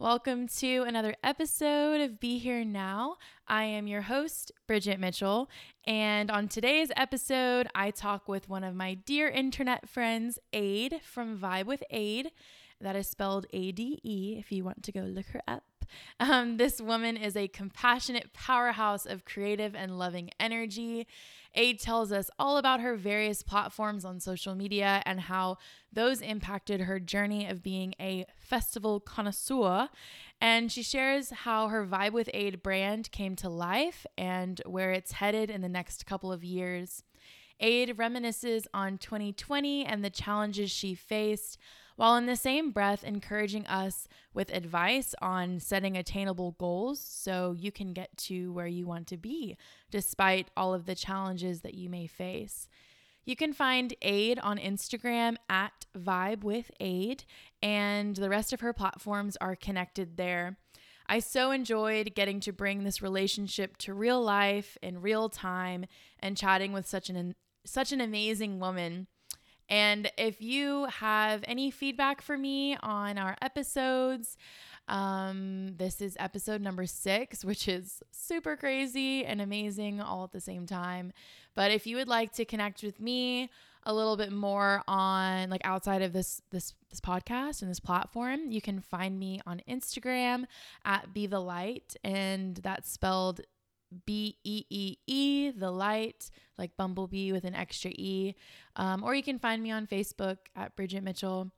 Welcome to another episode of Be Here Now. I am your host, Bridget Mitchell, and on today's episode, I talk with one of my dear internet friends, Ade from Vibe with Ade. That is spelled A D E if you want to go look her up. Um, this woman is a compassionate powerhouse of creative and loving energy. Ade tells us all about her various platforms on social media and how those impacted her journey of being a festival connoisseur. And she shares how her Vibe with Ade brand came to life and where it's headed in the next couple of years. Ade reminisces on 2020 and the challenges she faced, while in the same breath encouraging us with advice on setting attainable goals so you can get to where you want to be, despite all of the challenges that you may face. You can find Ade on Instagram at Vibe with Ade, and the rest of her platforms are connected there. I so enjoyed getting to bring this relationship to real life in real time and chatting with such an such an amazing woman. And if you have any feedback for me on our episodes, um, this is episode number six, which is super crazy and amazing all at the same time. But if you would like to connect with me a little bit more on like outside of this this this podcast and this platform, you can find me on Instagram at Be the Light, and that's spelled B E E E, the light, like Bumblebee with an extra E. Um, or you can find me on Facebook at Bridget Mitchell.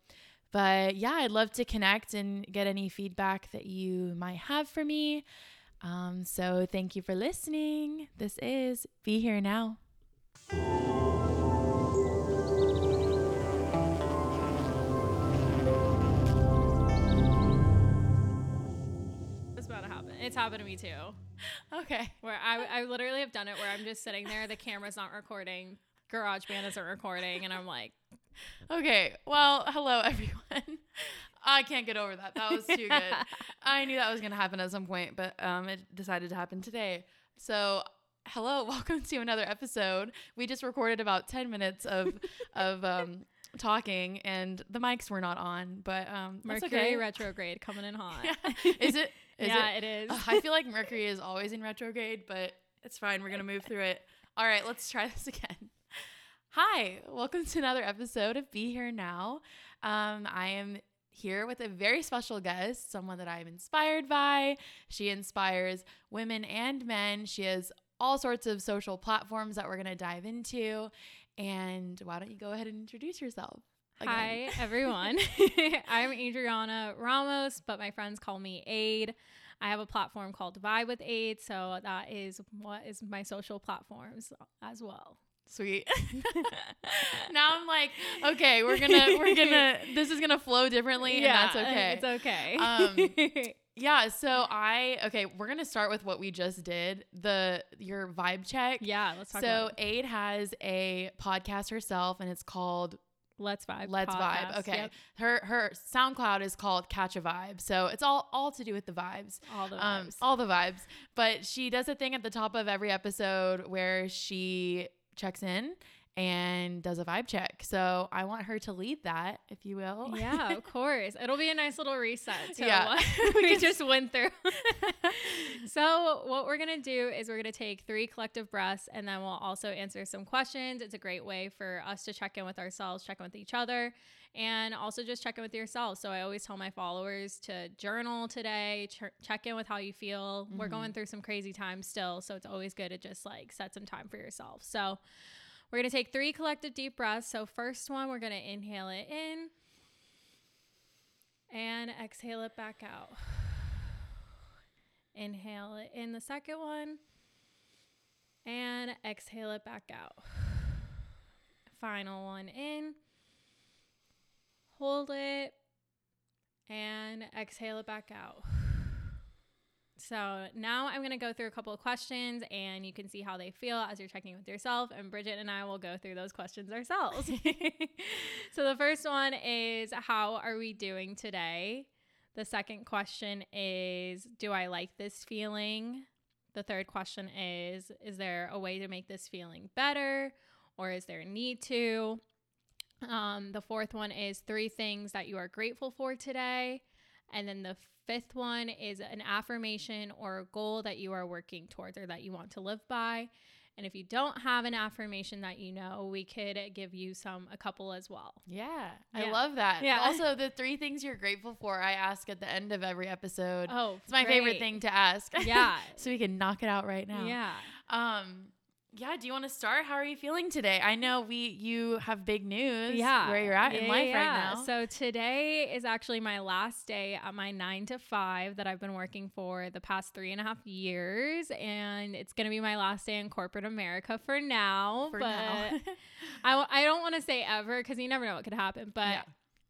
But yeah, I'd love to connect and get any feedback that you might have for me. Um, so thank you for listening. This is Be Here Now. It's about to happen. It's happened to me too. Okay. Where I, I literally have done it where I'm just sitting there, the camera's not recording, GarageBand isn't recording, and I'm like, Okay. Well, hello everyone. I can't get over that. That was too good. I knew that was going to happen at some point, but um, it decided to happen today. So, hello, welcome to another episode. We just recorded about ten minutes of of um, talking, and the mics were not on, but um, Mercury okay. retrograde coming in hot. Yeah. Is it? Is yeah, it? it is. I feel like Mercury is always in retrograde, but it's fine. We're gonna move through it. All right, let's try this again. Hi, welcome to another episode of Be Here Now. Um, I am here with a very special guest, someone that I'm inspired by. She inspires women and men. She has all sorts of social platforms that we're gonna dive into. And why don't you go ahead and introduce yourself? Again? Hi, everyone. I'm Adriana Ramos, but my friends call me Ade. I have a platform called Vibe with Ade, so that is what is my social platforms as well. Sweet. now I'm like, okay, we're gonna we're gonna this is gonna flow differently, and that's okay. It's okay. Um, yeah. So I okay, we're gonna start with what we just did the your vibe check. yeah, let's talk So. Ade has a podcast herself, and it's called Let's Vibe. Let's Vibe. Okay, Yep. her her SoundCloud is called Catch a Vibe. So it's all all to do with the vibes. All the Um, vibes. all the vibes. But she does a thing at the top of every episode where she checks in and does a vibe check. So I want her to lead that, if you will. yeah, of course. It'll be a nice little reset to Yeah. what we just went through. so, what we're going to do is we're going to take three collective breaths and then we'll also answer some questions. It's a great way for us to check in with ourselves, check in with each other, and also just check in with yourself. So, I always tell my followers to journal today, ch- check in with how you feel. We're Mhm. going through some crazy times still. So, it's always good to just like set some time for yourself. So, we're going to take three collective deep breaths. So, first one, we're going to inhale it in and exhale it back out. Inhale it in the second one and exhale it back out. Final one in. Hold it and exhale it back out. So now I'm going to go through a couple of questions and you can see how they feel as you're checking with yourself. And Bridget and I will go through those questions ourselves. so the first one is How are we doing today? The second question is Do I like this feeling? The third question is Is there a way to make this feeling better or is there a need to? Um, the fourth one is three things that you are grateful for today. And then the fifth one is an affirmation or a goal that you are working towards or that you want to live by. And if you don't have an affirmation that you know, we could give you some a couple as well. Yeah, I love that. Yeah. Also, the three things you're grateful for, I ask at the end of every episode. Oh, it's my favorite thing to ask. Yeah. so we can knock it out right now. Yeah. Um. Yeah. Do you want to start? How are you feeling today? I know we you have big news. yeah Where you're at in life yeah. right now. so today is actually my last day at my nine to five that i've been working for the past three and a half years and it's going to be my last day in corporate america for now for but now. I, I don't want to say ever because you never know what could happen but Yeah.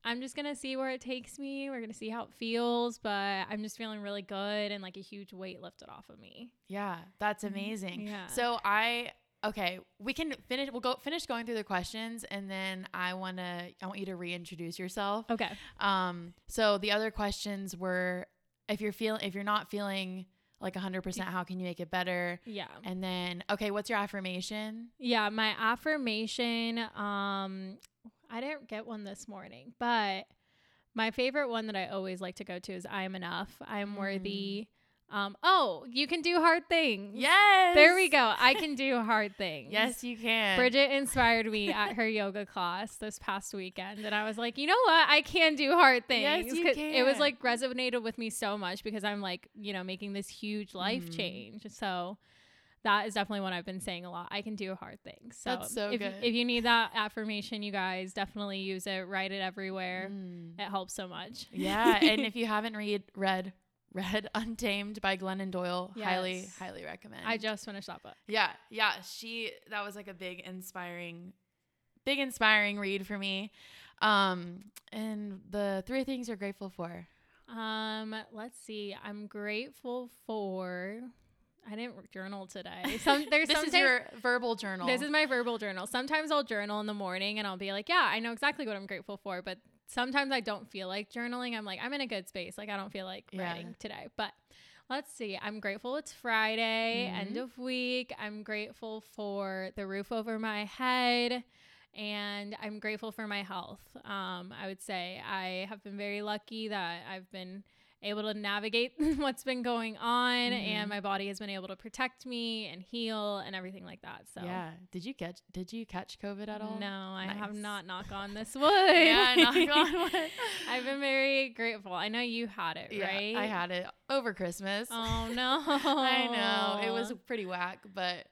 I'm just to see where it takes me we're to see how it feels but i'm just feeling really good and like a huge weight lifted off of me yeah, that's Mhm. amazing. Yeah. So I okay, we can finish. We'll go finish going through the questions, and then I wanna I want you to reintroduce yourself. okay Um, so the other questions were if you're feeling if you're not feeling like 100%, how can you make it better? yeah And then okay, what's your affirmation? Yeah, my affirmation, um I didn't get one this morning, but my favorite one that I always like to go to is I am enough. I am Mm. worthy. Um oh, you can do hard things. Yes. There we go. I can do hard things. Yes, you can. Bridget inspired me at her yoga class this past weekend, and I was like, you know what? I can do hard things. Yes, you 'Cause It was like resonated with me so much because I'm like, you know, making this huge life Mhm. change. So that is definitely what I've been saying a lot. I can do hard things. So, That's so if, good. if you need that affirmation, you guys definitely use it. Write it everywhere. Mm. It helps so much. Yeah, and if you haven't read read read Untamed by Glennon Doyle, highly highly recommend. I just finished that book. Yeah, yeah, she that was like a big inspiring big inspiring read for me. Um and the three things you're grateful for. Um, let's see. I'm grateful for. I didn't journal today. Some there's This is your verbal journal. This is my verbal journal. Sometimes I'll journal in the morning and I'll be like, yeah, I know exactly what I'm grateful for. But sometimes I don't feel like journaling. I'm like, I'm in a good space. Like, I don't feel like Yeah. writing today. But let's see. I'm grateful it's Friday, end Mhm. of week. I'm grateful for the roof over my head. And I'm grateful for my health. Um, I would say I have been very lucky that I've been able to navigate what's been going on Mhm. and my body has been able to protect me and heal and everything like that. So Yeah. Did you catch did you catch COVID at all? no, I have Nice. not knock on this wood. Yeah, knock on wood. I've been very grateful. I know you had it, Yeah, right? I had it over Christmas. Oh no. I know. It was pretty whack, but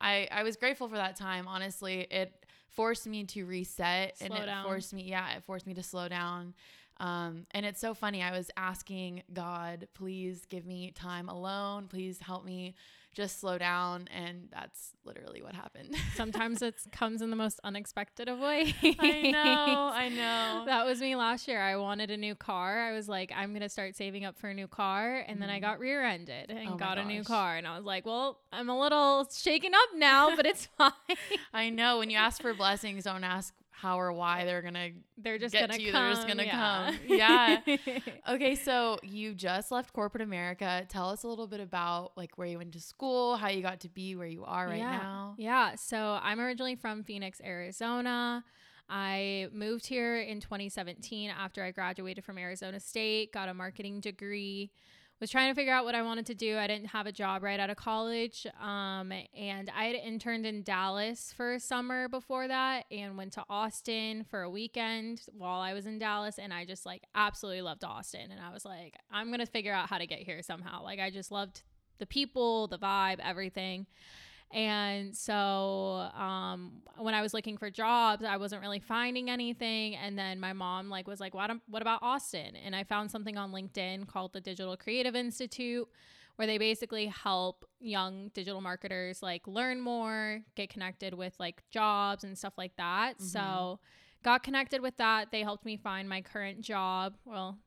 I I was grateful for that time. Honestly, it forced me to reset and it down. forced me yeah, it forced me to slow down. Um, and it's so funny. I was asking God, please give me time alone. Please help me just slow down. And that's literally what happened. Sometimes it comes in the most unexpected of ways. I know. I know. That was me last year. I wanted a new car. I was like, I'm gonna start saving up for a new car, and then I Mhm. got rear-ended and Oh got a new car. And I was like, well, I'm a little shaken up now, but it's fine. I know. When you ask for blessings, don't ask how or why they're gonna They're just Get gonna to you, come. they're just gonna yeah. come. Yeah. Okay, so you just left corporate America. Tell us a little bit about like where you went to school, how you got to be where you are right yeah. now. Yeah. So I'm originally from Phoenix, Arizona. I moved here in 2017 after I graduated from Arizona State, got a marketing degree, was trying to figure out what I wanted to do. I didn't have a job right out of college. Um, and I had interned in Dallas for a summer before that and went to Austin for a weekend while I was in Dallas. And I just like absolutely loved Austin. And I was like, I'm going to figure out how to get here somehow. Like, I just loved the people, the vibe, everything. And so um, when I was looking for jobs, I wasn't really finding anything. And then my mom like was like, "What? What about Austin?" And I found something on LinkedIn called the Digital Creative Institute, where they basically help young digital marketers like learn more, get connected with like jobs and stuff like that. Mhm. So got connected with that. They helped me find my current job. Well,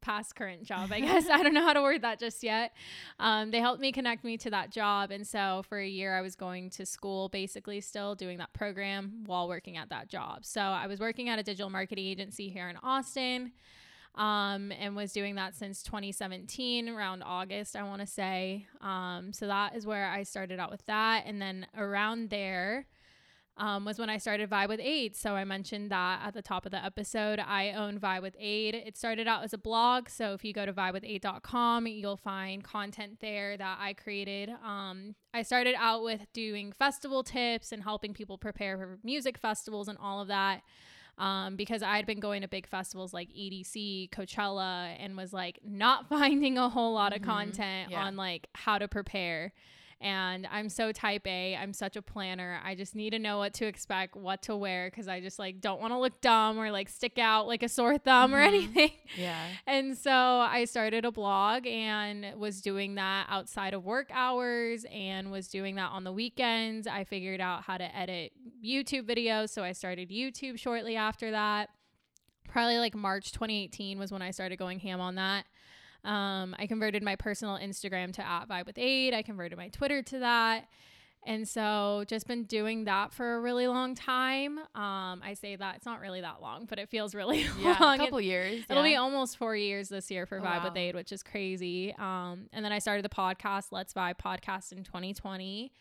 past current job, I guess. I don't know how to word that just yet. Um, they helped me connect me to that job. And so for a year, I was going to school, basically still doing that program while working at that job. So I was working at a digital marketing agency here in Austin um, and was doing that since 2017, around August, I want to say. Um, so that is where I started out with that. And then around there, um, was when I started Vibe with Ade. So I mentioned that at the top of the episode. I own Vibe with Ade. It started out as a blog. So if you go to vibewithade.com, you'll find content there that I created. Um, I started out with doing festival tips and helping people prepare for music festivals and all of that. Um, because I had been going to big festivals like EDC, Coachella, and was like not finding a whole lot of Mm-hmm. content Yeah. on like how to prepare. And I'm so type A. I'm such a planner. I just need to know what to expect, what to wear, because I just like don't want to look dumb or like stick out like a sore thumb or Mhm. anything. Yeah. And so I started a blog and was doing that outside of work hours and was doing that on the weekends. I figured out how to edit YouTube videos. So I started YouTube shortly after that. Probably like March 2018 was when I started going ham on that. Um, I converted my personal Instagram to at Vibe with Ade. I converted my Twitter to that. And so just been doing that for a really long time. Um, I say that it's not really that long, but it feels really Yeah. long. A couple years. It'll be almost four years this year for Oh, Vibe with wow. Ade, which is crazy. Um, and then I started the podcast, Let's Vibe podcast in 2020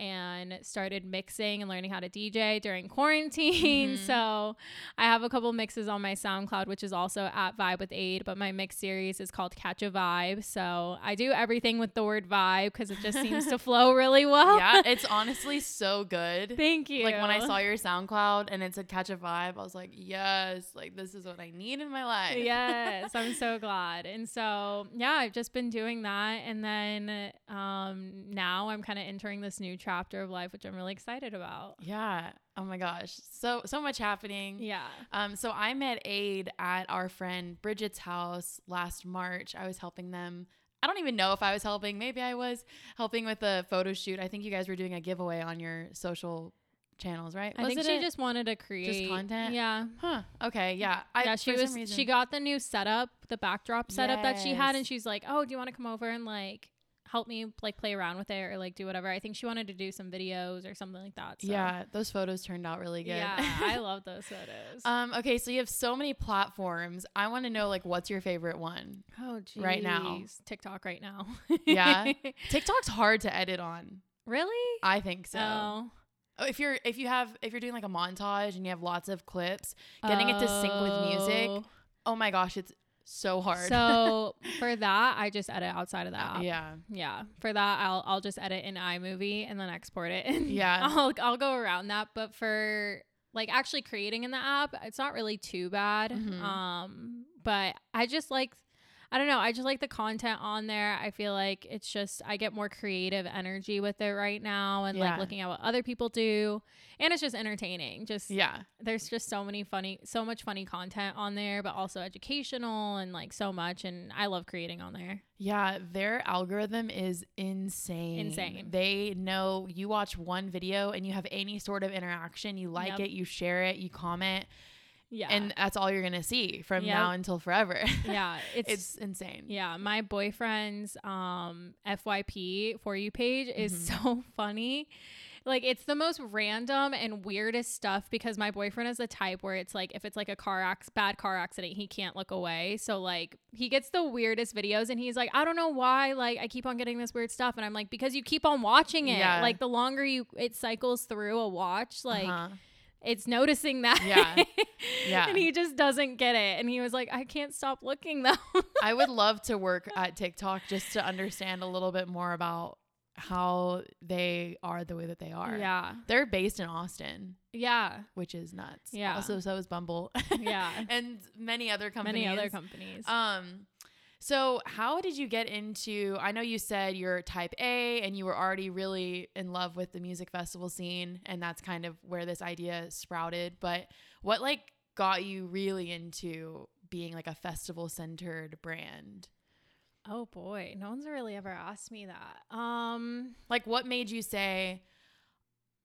and started mixing and learning how to DJ during quarantine. Mhm. So I have a couple mixes on my SoundCloud, which is also at Vibe with Ade, but my mix series is called Catch a Vibe. So I do everything with the word vibe because it just seems to flow really well. yeah, it's honestly so good. Thank you. Like when I saw your SoundCloud and it said catch a vibe, I was like, yes, like this is what I need in my life. yes, I'm so glad. And so, yeah, I've just been doing that. And then um, now I'm kind of entering this new chapter of life, which I'm really excited about. Yeah. Oh my gosh. So so much happening. Yeah. Um, so I met Ade at our friend Bridget's house last March. I was helping them. I don't even know if I was helping. Maybe I was helping with a photo shoot. I think you guys were doing a giveaway on your social channels, right? I Was think she a- just wanted to create just content? Yeah. Huh. Okay. Yeah. I, yeah, she was reason- she got the new setup, the backdrop setup that she had Yes. and she's like, "Oh, do you want to come over and like help me like play around with it or like do whatever?" I think she wanted to do some videos or something like that. So. Yeah, those photos turned out really good. Yeah, I love those photos. um. Okay. So you have so many platforms. I want to know like what's your favorite one? oh, geez. right now. TikTok right now. Yeah? TikTok's hard to edit on. really? I think so. Oh. Oh, if you're if you have if you're doing like a montage and you have lots of clips, getting it to sync with music, Oh. oh my gosh, it's so hard. So for that, I just edit outside of that. yeah. Yeah. For that, I'll I'll just edit in iMovie and then export it. And Yeah. I'll I'll go around that. But for like actually creating in the app, it's not really too bad. Mhm. Um, but I just like I don't know. I just like the content on there. I feel like it's just I get more creative energy with it right now and Yeah. like looking at what other people do. And it's just entertaining. Just Yeah. there's just so many funny so much funny content on there but also educational and like so much and i love creating on there Yeah, their algorithm is insane. Insane. They know you watch one video and you have any sort of interaction, you like Yep. it, you share it, you comment, yeah and that's all you're gonna see from Yep. now until forever. yeah it's, it's insane. yeah my boyfriend's um fyp for you page is Mhm. so funny like it's the most random and weirdest stuff because my boyfriend is the type where it's like if it's like a car ac- bad car accident he can't look away so like he gets the weirdest videos and he's like i don't know why like i keep on getting this weird stuff and i'm like because you keep on watching it Yeah. like the longer you it cycles through a watch like Uh-huh. It's noticing that Yeah. Yeah. and he just doesn't get it and he was like i can't stop looking though I would love to work at TikTok just to understand a little bit more about how they are the way that they are. yeah They're based in Austin, yeah which is nuts. Yeah. Also, so is Bumble. Yeah. and many other companies. many other companies Um, so how did you get into? I know you said you're Type A, and you were already really in love with the music festival scene, and that's kind of where this idea sprouted. But what like got you really into being like a festival centered brand? oh boy no one's really ever asked me that um Like, what made you say,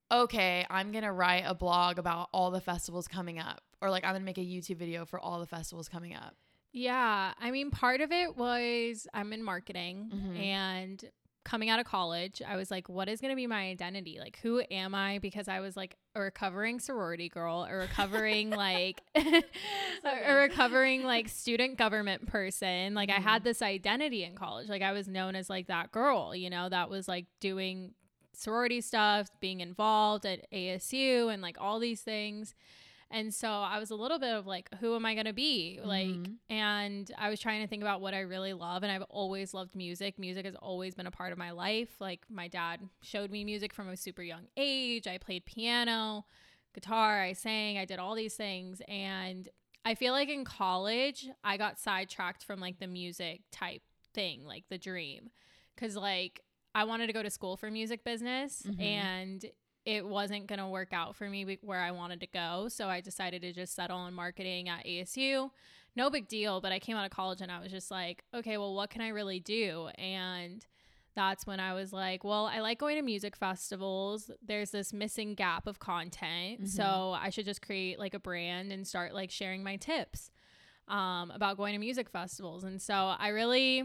okay, I'm gonna write a blog about all the festivals coming up, or like I'm gonna make a YouTube video for all the festivals coming up? Yeah, I mean, part of it was I'm in marketing Mhm. and coming out of college, I was like, what is going to be my identity? Like, who am I? Because I was like a recovering sorority girl, a recovering, like, a, a recovering, like, student government person. Like, I had this identity in college. Like, I was known as like that girl, you know, that was like doing sorority stuff, being involved at ASU and like all these things. And so I was a little bit of like, who am I going to be? Like, Mhm. and I was trying to think about what I really love. And I've always loved music. Music has always been a part of my life. Like, my dad showed me music from a super young age. I played piano, guitar, I sang, I did all these things. And I feel like in college, I got sidetracked from like the music type thing, like the dream. Cause like I wanted to go to school for music business Mhm. and it wasn't going to work out for me where I wanted to go. So I decided to just settle on marketing at ASU. No big deal, but I came out of college and I was just like, okay, well, what can I really do? And that's when I was like, well, I like going to music festivals. There's this missing gap of content. Mhm. So I should just create like a brand and start like sharing my tips um, about going to music festivals. And so I really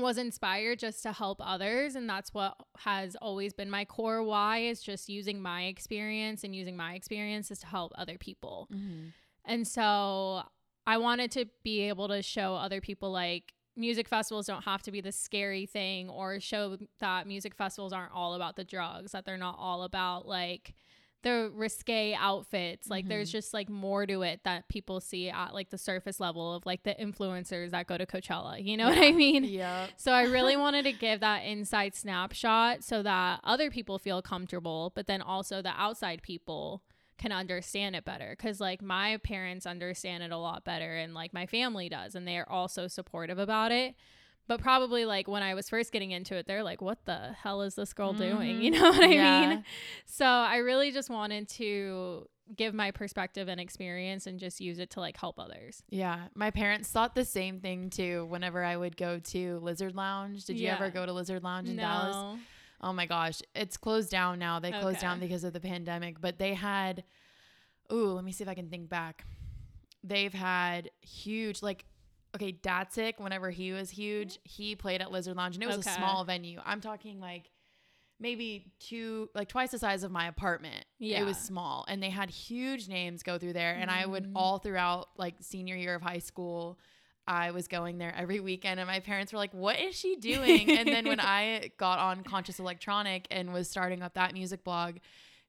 was inspired just to help others and that's what has always been my core why is just using my experience and using my experiences to help other people Mhm. and so I wanted to be able to show other people like music festivals don't have to be the scary thing or show that music festivals aren't all about the drugs, that they're not all about like the risque outfits. Like there's Mhm. just like more to it that people see at like the surface level of like the influencers that go to Coachella. You know what I mean? Yep. So I really wanted to give that inside snapshot so that other people feel comfortable, but then also the outside people can understand it better cuz like my parents understand it a lot better and like my family does and they are also supportive about it. But probably like when I was first getting into it, they're like, "What the hell is this girl doing?" Mhm. You know what I Yeah. mean? So I really just wanted to give my perspective and experience and just use it to like help others. Yeah, my parents thought the same thing too. Whenever I would go to Lizard Lounge, did you ever go to Lizard Lounge in Dallas? No. Oh my gosh, it's closed down now. They closed Okay. down because of the pandemic, but they had Ooh, let me see if I can think back. They've had huge like okay, Datsik, whenever he was huge, he played at Lizard Lounge and it was a small venue. I'm talking like maybe two like twice the size of my apartment. Yeah. It was small and they had huge names go through there and I would Mhm. all throughout like senior year of high school I was going there every weekend and my parents were like, "What is she doing?" and then when I got on Conscious Electronic and was starting up that music blog,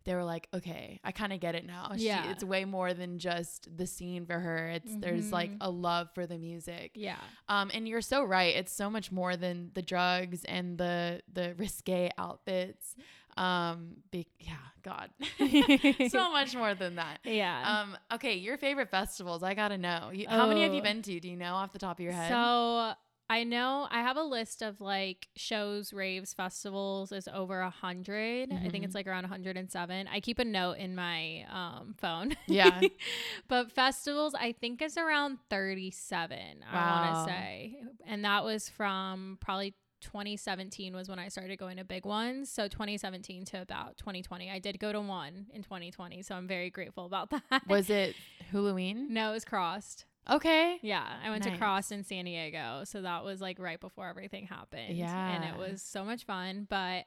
they were like, "Okay, I kind of get it now. She, Yeah. it's way more than just the scene for her. It's there's like Mhm. a love for the music." Yeah. Um, and you're so right. It's so much more than the drugs and the the risque outfits. Um, be, yeah, God, so much more than that. Yeah. Um, okay, your favorite festivals? I gotta know. You, how many have you Oh. been to? Do you know off the top of your head? So I know I have a list of like shows, raves, festivals is over a 100 I think it's like around 107. I keep a note in my um, phone. Yeah. but festivals, I think is around 37. Wow. I want to say, and that was from probably 2017 was when I started going to big ones. So 2017 to about 2020. I did go to one in 2020, so I'm very grateful about that. Was it Halloween? no, it was CRSSD. Okay. Yeah, I went Nice. to CRSSD in San Diego, so that was like right before everything happened. Yeah. and it was so much fun. But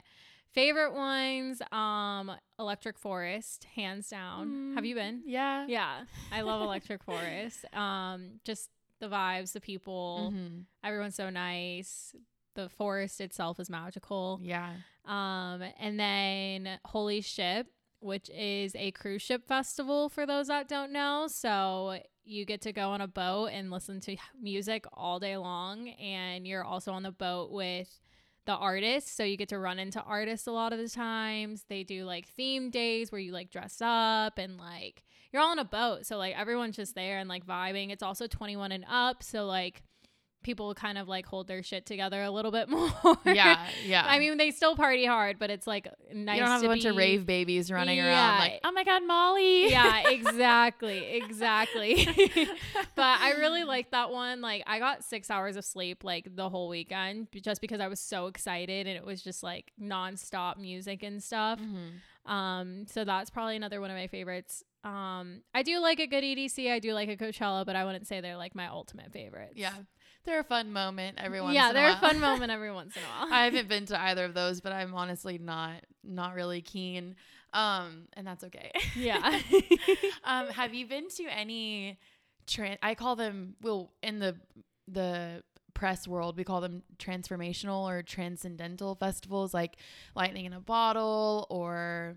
favorite ones, um, Electric Forest, hands down. Have Mm, you been? Yeah. Yeah, I love Electric Forest. Um, just the vibes, the people, Mhm. everyone's so nice. The forest itself is magical. Yeah. Um, and then Holy Ship, which is a cruise ship festival for those that don't know. So you get to go on a boat and listen to music all day long, and you're also on the boat with the artists. So you get to run into artists a lot of the times. They do like theme days where you like dress up and like you're all on a boat. So like everyone's just there and like vibing. It's also 21 and up. So like people kind of like hold their shit together a little bit more. Yeah. Yeah. I mean, they still party hard, but it's like nice. you don't have to a bunch be, of rave babies running around like, oh my God, Molly. Yeah, exactly, exactly. but I really like that one. Like, I got six hours of sleep like the whole weekend just because I was so excited and it was just like nonstop music and stuff. Mhm. Um, so that's probably another one of my favorites. Um, I do like a good EDC. I do like a Coachella, but I wouldn't say they're like my ultimate favorites. Yeah. They're a fun moment every once yeah, in they're a a fun moment every once in a while. I haven't been to either of those, but I'm honestly not not really keen. Um, and that's okay. yeah. um, have you been to any trans? I call them well in the the press world, we call them transformational or transcendental festivals like Lightning in a Bottle or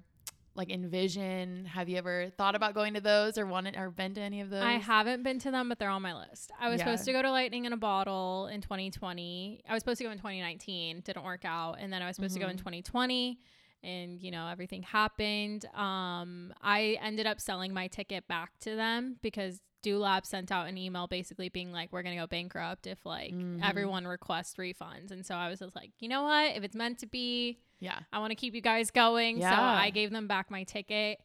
like Envision. Have you ever thought about going to those or wanted or been to any of those? I haven't been to them, but they're on my list. I was Yeah. supposed to go to Lightning in a Bottle in 2020. I was supposed to go in 2019, didn't work out, and then I was supposed to go in Mhm. 2020, and you know everything happened. Um, I ended up selling my ticket back to them because Do LaB sent out an email basically being like, "We're gonna go bankrupt if like Mhm. everyone requests refunds," and so I was just like, you know what? If it's meant to be, Yeah. I want to keep you guys going. Yeah. So I gave them back my ticket.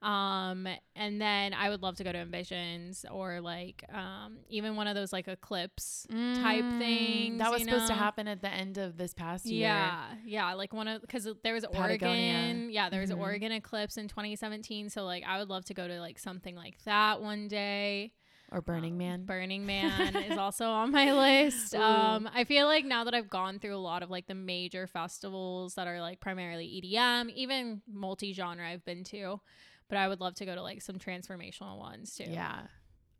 Um, and then I would love to go to Envisions or like um, even one of those like Eclipse type Mm, things. That was supposed to happen at the end of this past year. Yeah, yeah, like one of because there was Patagonia. Oregon. Yeah, there was Mhm. an Oregon Eclipse in 2017. So like I would love to go to like something like that one day. Or Burning Um, Man. Burning Man is also on my list. Um, I feel like now that I've gone through a lot of like the major festivals that are like primarily EDM, even multi genre I've been to, but I would love to go to like some transformational ones too. Yeah.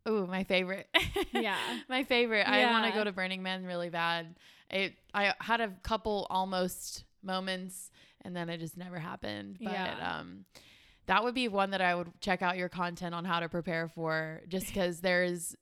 Ooh, my favorite. Yeah. my favorite. Yeah. I want to go to Burning Man really bad. It I had a couple almost moments and then it just never happened. But Yeah. um that would be one that I would check out your content on how to prepare for just cuz there's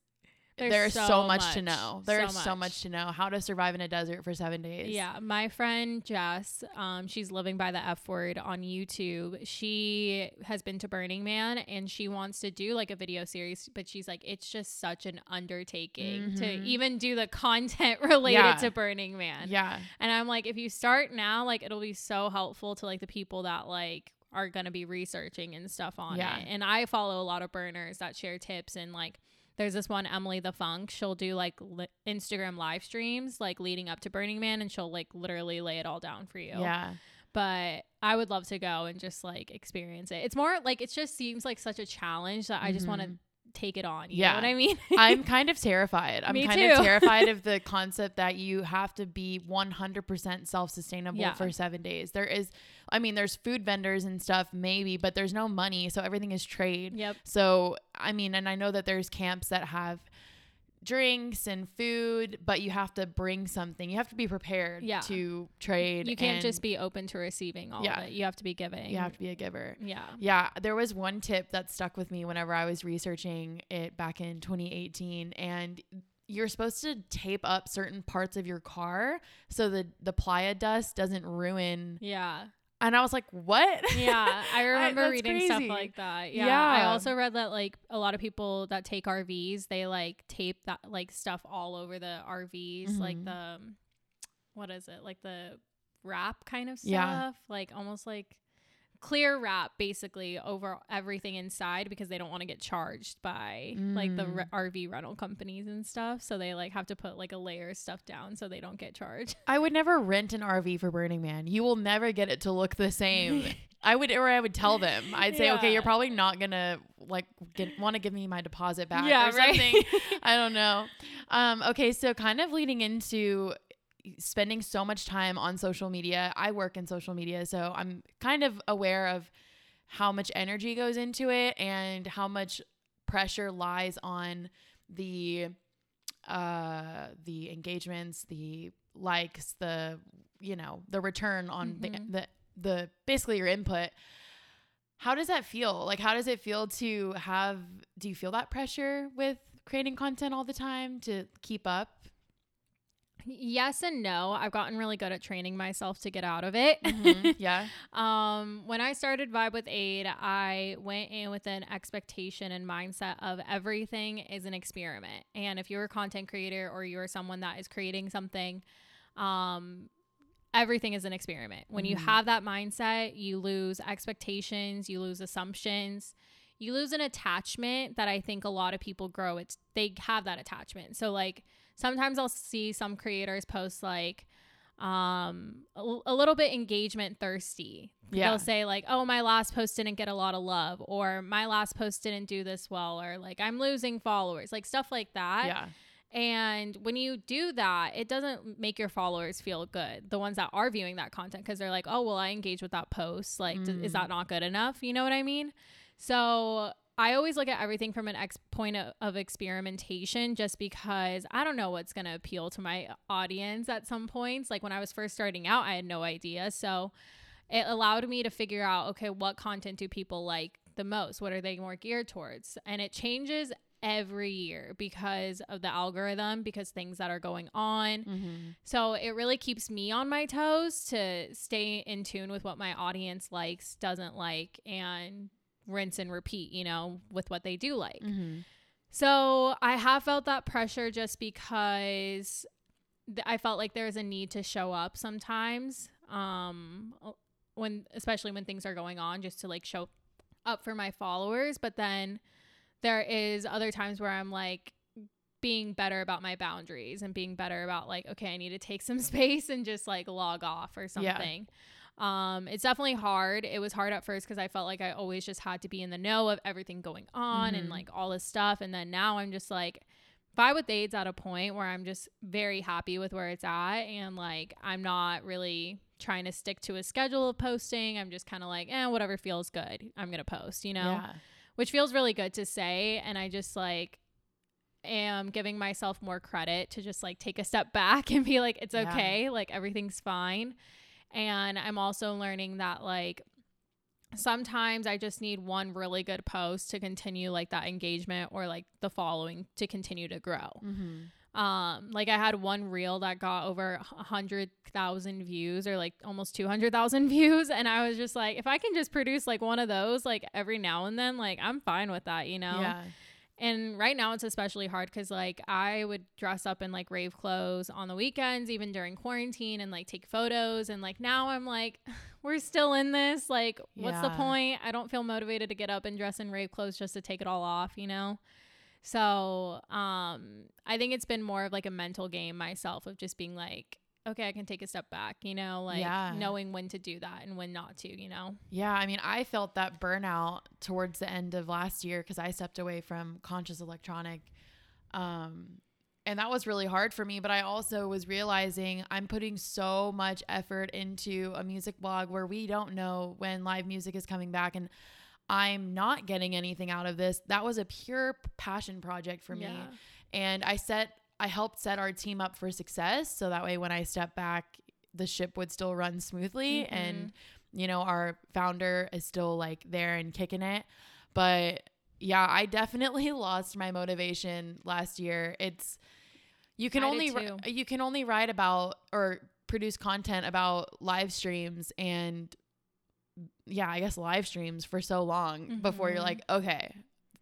there's, so, much, to know. There's so, much. to know. How to survive in a desert for 7 days. Yeah, my friend Jess, um, she's living by the F word on YouTube. She has been to Burning Man and she wants to do like a video series, but she's like, it's just such an undertaking to Mhm. even do the content related Yeah. to Burning Man. Yeah. And I'm like, if you start now, like it'll be so helpful to like the people that like are gonna be researching and stuff on Yeah. it. And I follow a lot of burners that share tips and like there's this one Emily the Funk. She'll do like li- Instagram live streams like leading up to Burning Man, and she'll like literally lay it all down for you. Yeah. But I would love to go and just like experience it. It's more like it just seems like such a challenge that I just want to Mhm. Take it on. You Yeah. know what I mean? I'm kind of terrified. I'm Me kind too. of terrified of the concept that you have to be 100% self-sustainable Yeah. for 7 days. There is I mean there's food vendors and stuff maybe, but there's no money, so everything is trade. yep. So, I mean, and I know that there's camps that have drinks and food, but you have to bring something. You have to be prepared Yeah. to trade. You can't just be open to receiving all Yeah. of it. You have to be giving. you have to be a giver. Yeah. Yeah, there was one tip that stuck with me whenever I was researching it back in 2018 and you're supposed to tape up certain parts of your car so the the playa dust doesn't ruin. Yeah. And I was like, "What?" Yeah. I remember that's reading stuff like that. Yeah. yeah. I also read that like a lot of people that take RVs, they like tape that like stuff all over the RVs, like Mhm. the what is it? Like the wrap kind of stuff. Yeah. Like almost like clear wrap basically over everything inside because they don't want to get charged by like the Mm. re- RV rental companies and stuff. So they like have to put like a layer of stuff down so they don't get charged. I would never rent an RV for Burning Man. You will never get it to look the same. I would, or I would tell them. I'd say, okay, you're probably not gonna like get want to give me my deposit back Yeah, or right. something. I don't know. Um, okay, so kind of leading into spending so much time on social media. I work in social media, so I'm kind of aware of how much energy goes into it and how much pressure lies on the uh the engagements, the likes, the you know, the return on Mhm. the the the basically your input. How does that feel? Like how does it feel to have do you feel that pressure with creating content all the time to keep up? Yes and no. I've gotten really good at training myself to get out of it. Mhm. Yeah. um, when I started Vibe with Ade, I went in with an expectation and mindset of everything is an experiment. And if you're a content creator or you're someone that is creating something, um, everything is an experiment. When you Mhm. have that mindset, you lose expectations, you lose assumptions, you lose an attachment that I think a lot of people grow. It's they have that attachment. So like sometimes I'll see some creators post like um a, l- a little bit engagement thirsty. Yeah. They'll say like, "Oh, my last post didn't get a lot of love," or "My last post didn't do this well," or like, "I'm losing followers." Like stuff like that. Yeah. And when you do that, it doesn't make your followers feel good. The ones that are viewing that content because they're like, "Oh, well, I engage with that post. Like, d- is Mm. that not good enough?" You know what I mean? So I always look at everything from an ex point of, of experimentation just because I don't know what's going to appeal to my audience at some points. Like when I was first starting out, I had no idea. So it allowed me to figure out okay, what content do people like the most? What are they more geared towards? And it changes every year because of the algorithm, because things that are going on. Mm-hmm. So it really keeps me on my toes to stay in tune with what my audience likes, doesn't like, and rinse and repeat, you know, with what they do like. Mm-hmm. So I have felt that pressure just because th- I felt like there's a need to show up sometimes. Um, when especially when things are going on, just to like show up for my followers. But then there is other times where I'm like being better about my boundaries and being better about like, okay, I need to take some space and just like log off or Yeah. Um, it's definitely hard. It was hard at first because I felt like I always just had to be in the know of everything going on and Mhm. like all this stuff. And then now I'm just like, Vibe with Ade's at a point where I'm just very happy with where it's at and like I'm not really trying to stick to a schedule of posting. I'm just kind of like, eh, whatever feels good, I'm gonna post, you know? Yeah. Which feels really good to say. And I just like am giving myself more credit to just like take a step back and be like, it's Yeah. okay, like everything's fine. And I'm also learning that like sometimes I just need one really good post to continue like that engagement or like the following to continue to grow. Mm-hmm. Um, like I had one reel that got over a hundred thousand views or like almost two hundred thousand views, and I was just like, if I can just produce like one of those like every now and then, like I'm fine with that, you know. Yeah. And right now it's especially hard because like I would dress up in like rave clothes on the weekends, even during quarantine, and like take photos. And like now I'm like, we're still in this. Like, what's the point? I don't feel motivated to get up and dress in rave clothes just to take it all off, you know? So um I think it's been more of like a mental game myself of just being like, okay, I can take a step back, you know, like Yeah. knowing when to do that and when not to, you know? Yeah, I mean, I felt that burnout towards the end of last year because I stepped away from conscious electronic. Um, and that was really hard for me, but I also was realizing I'm putting so much effort into a music blog where we don't know when live music is coming back and I'm not getting anything out of this. That was a pure passion project for me. Yeah. And I set I helped set our team up for success so that way when I step back the ship would still run smoothly Mhm. and you know our founder is still like there and kicking it. But yeah, I definitely lost my motivation last year. It's you can I only did ri- too. you can only write about or produce content about live streams and yeah, I guess live streams for so long before you're Mhm. like, okay,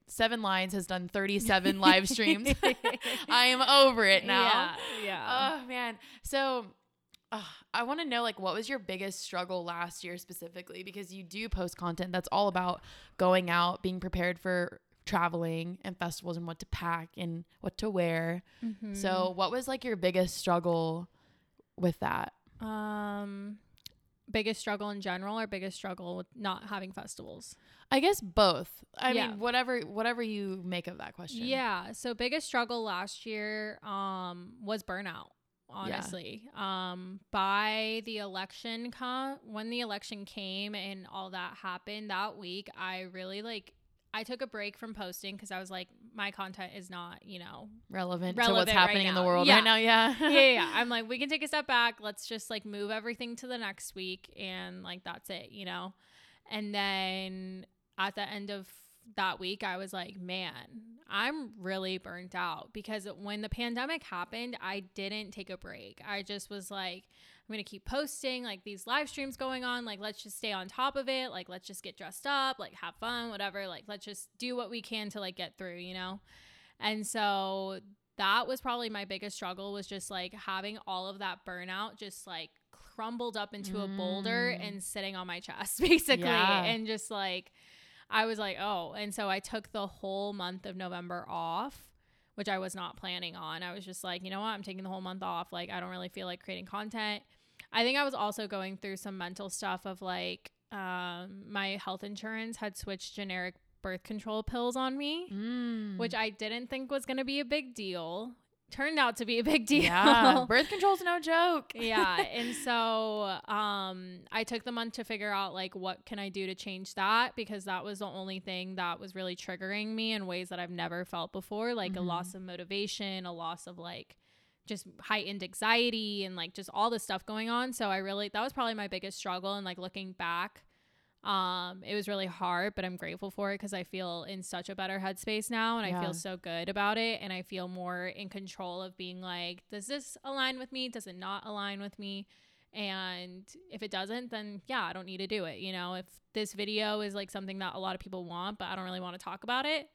Seven Lions has done 37 live streams. I am over it now. Yeah. Yeah. Oh man. So uh, I want to know like what was your biggest struggle last year specifically because you do post content that's all about going out, being prepared for traveling and festivals and what to pack and what to wear. Mhm. So what was like your biggest struggle with that? Um, biggest struggle in general, or biggest struggle with not having festivals. I guess both. I Yeah. mean whatever whatever you make of that question. Yeah. So biggest struggle last year um was burnout. Honestly, um, by the election com- when the election came and all that happened that week, I really like I took a break from posting because I was like, my content is not, you know, Relevant, to Relevant what's right happening in the world Yeah. right now. Yeah. yeah, yeah, yeah. I'm like, we can take a step back. Let's just like move everything to the next week and like that's it, you know? And then at the end of that week, I was like, man, I'm really burnt out because when the pandemic happened, I didn't take a break. I just was like, I'm going to keep posting like these live streams going on. Like, let's just stay on top of it. Like, let's just get dressed up, like, have fun, whatever. Like, let's just do what we can to like get through, you know? And so that was probably my biggest struggle was just like having all of that burnout just like crumbled up into a boulder Mm. and sitting on my chest basically Yeah. and just like I was like, "Oh." And so I took the whole month of November off, which I was not planning on. I was just like, "You know what? I'm taking the whole month off. Like I don't really feel like creating content." I think I was also going through some mental stuff of like um my health insurance had switched generic birth control pills on me Mm. which I didn't think was going to be a big deal. Turned out to be a big deal. Yeah, birth control's no joke. yeah, and so um I took the month to figure out like what can I do to change that because that was the only thing that was really triggering me in ways that I've never felt before, like Mhm. a loss of motivation, a loss of like just heightened anxiety and like just all this stuff going on. So I really that was probably my biggest struggle and like looking back um it was really hard but i'm grateful for it because i feel in such a better headspace now and i feel so good about it and i feel more in control of being like does this align with me? Does it not align with me? And if it doesn't then yeah i don't need to do it you know? If this video is like something that a lot of people want but i don't really want to talk about it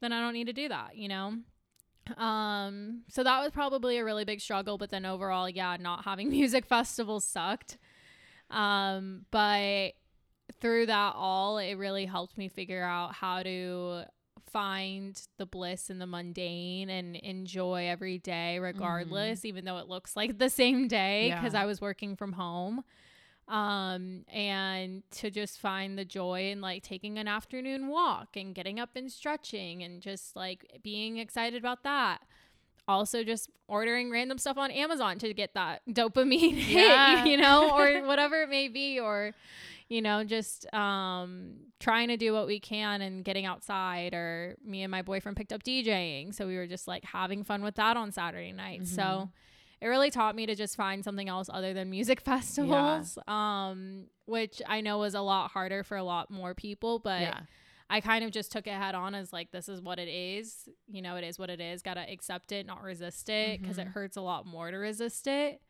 then i don't need to do that you know? Um so that was probably a really big struggle but then overall yeah not having music festivals sucked. Um but through that all it really helped me figure out how to find the bliss in the mundane and enjoy every day regardless even though it looks like the same day because Yeah. i was working from home um and to just find the joy in like taking an afternoon walk and getting up and stretching and just like being excited about that also just ordering random stuff on amazon to get that dopamine Yeah. hit you know or whatever it may be or you know just um trying to do what we can and getting outside or me and my boyfriend picked up djing so we were just like having fun with that on saturday night so Mhm. it really taught me to just find something else other than music festivals um which i know was a lot harder for a lot more people but yeah. i kind of just took it head on as like this is what it is you know it is what it is gotta accept it not resist it because it Mhm. hurts a lot more to resist it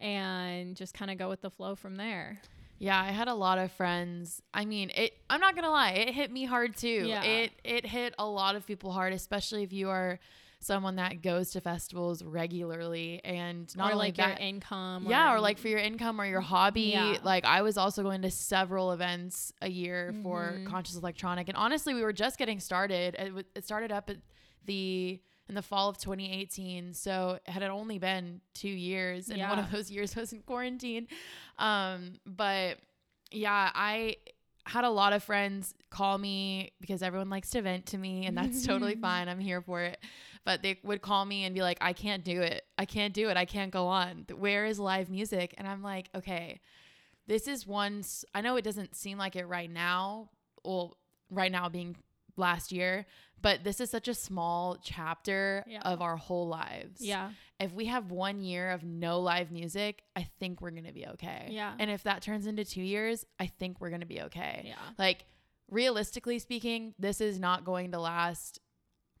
and just kind of go with the flow from there Yeah, I had a lot of friends. I mean, it I'm not going to lie, it hit me hard too. Yeah. It it hit a lot of people hard, especially if you are someone that goes to festivals regularly and not or only like that, your income yeah, or like for your income or your hobby. Yeah. Like I was also going to several events a year for Mhm. Conscious Electronic, and honestly, we were just getting started. It, it started up at the in the fall of 2018, so it had only been two years, and one of those years was in quarantine. Um, but yeah, I had a lot of friends call me because everyone likes to vent to me, and that's totally fine. I'm here for it. But they would call me and be like, I can't do it. I can't do it. I can't go on. Where is live music? And I'm like, okay, this is one. I know it doesn't seem like it right now. Well, right now being last year, but this is such a small chapter Yeah. of our whole lives. yeah If we have one year of no live music, I think we're going to be okay. Yeah. And if that turns into two years, I think we're going to be okay. yeah Like, realistically speaking, this is not going to last.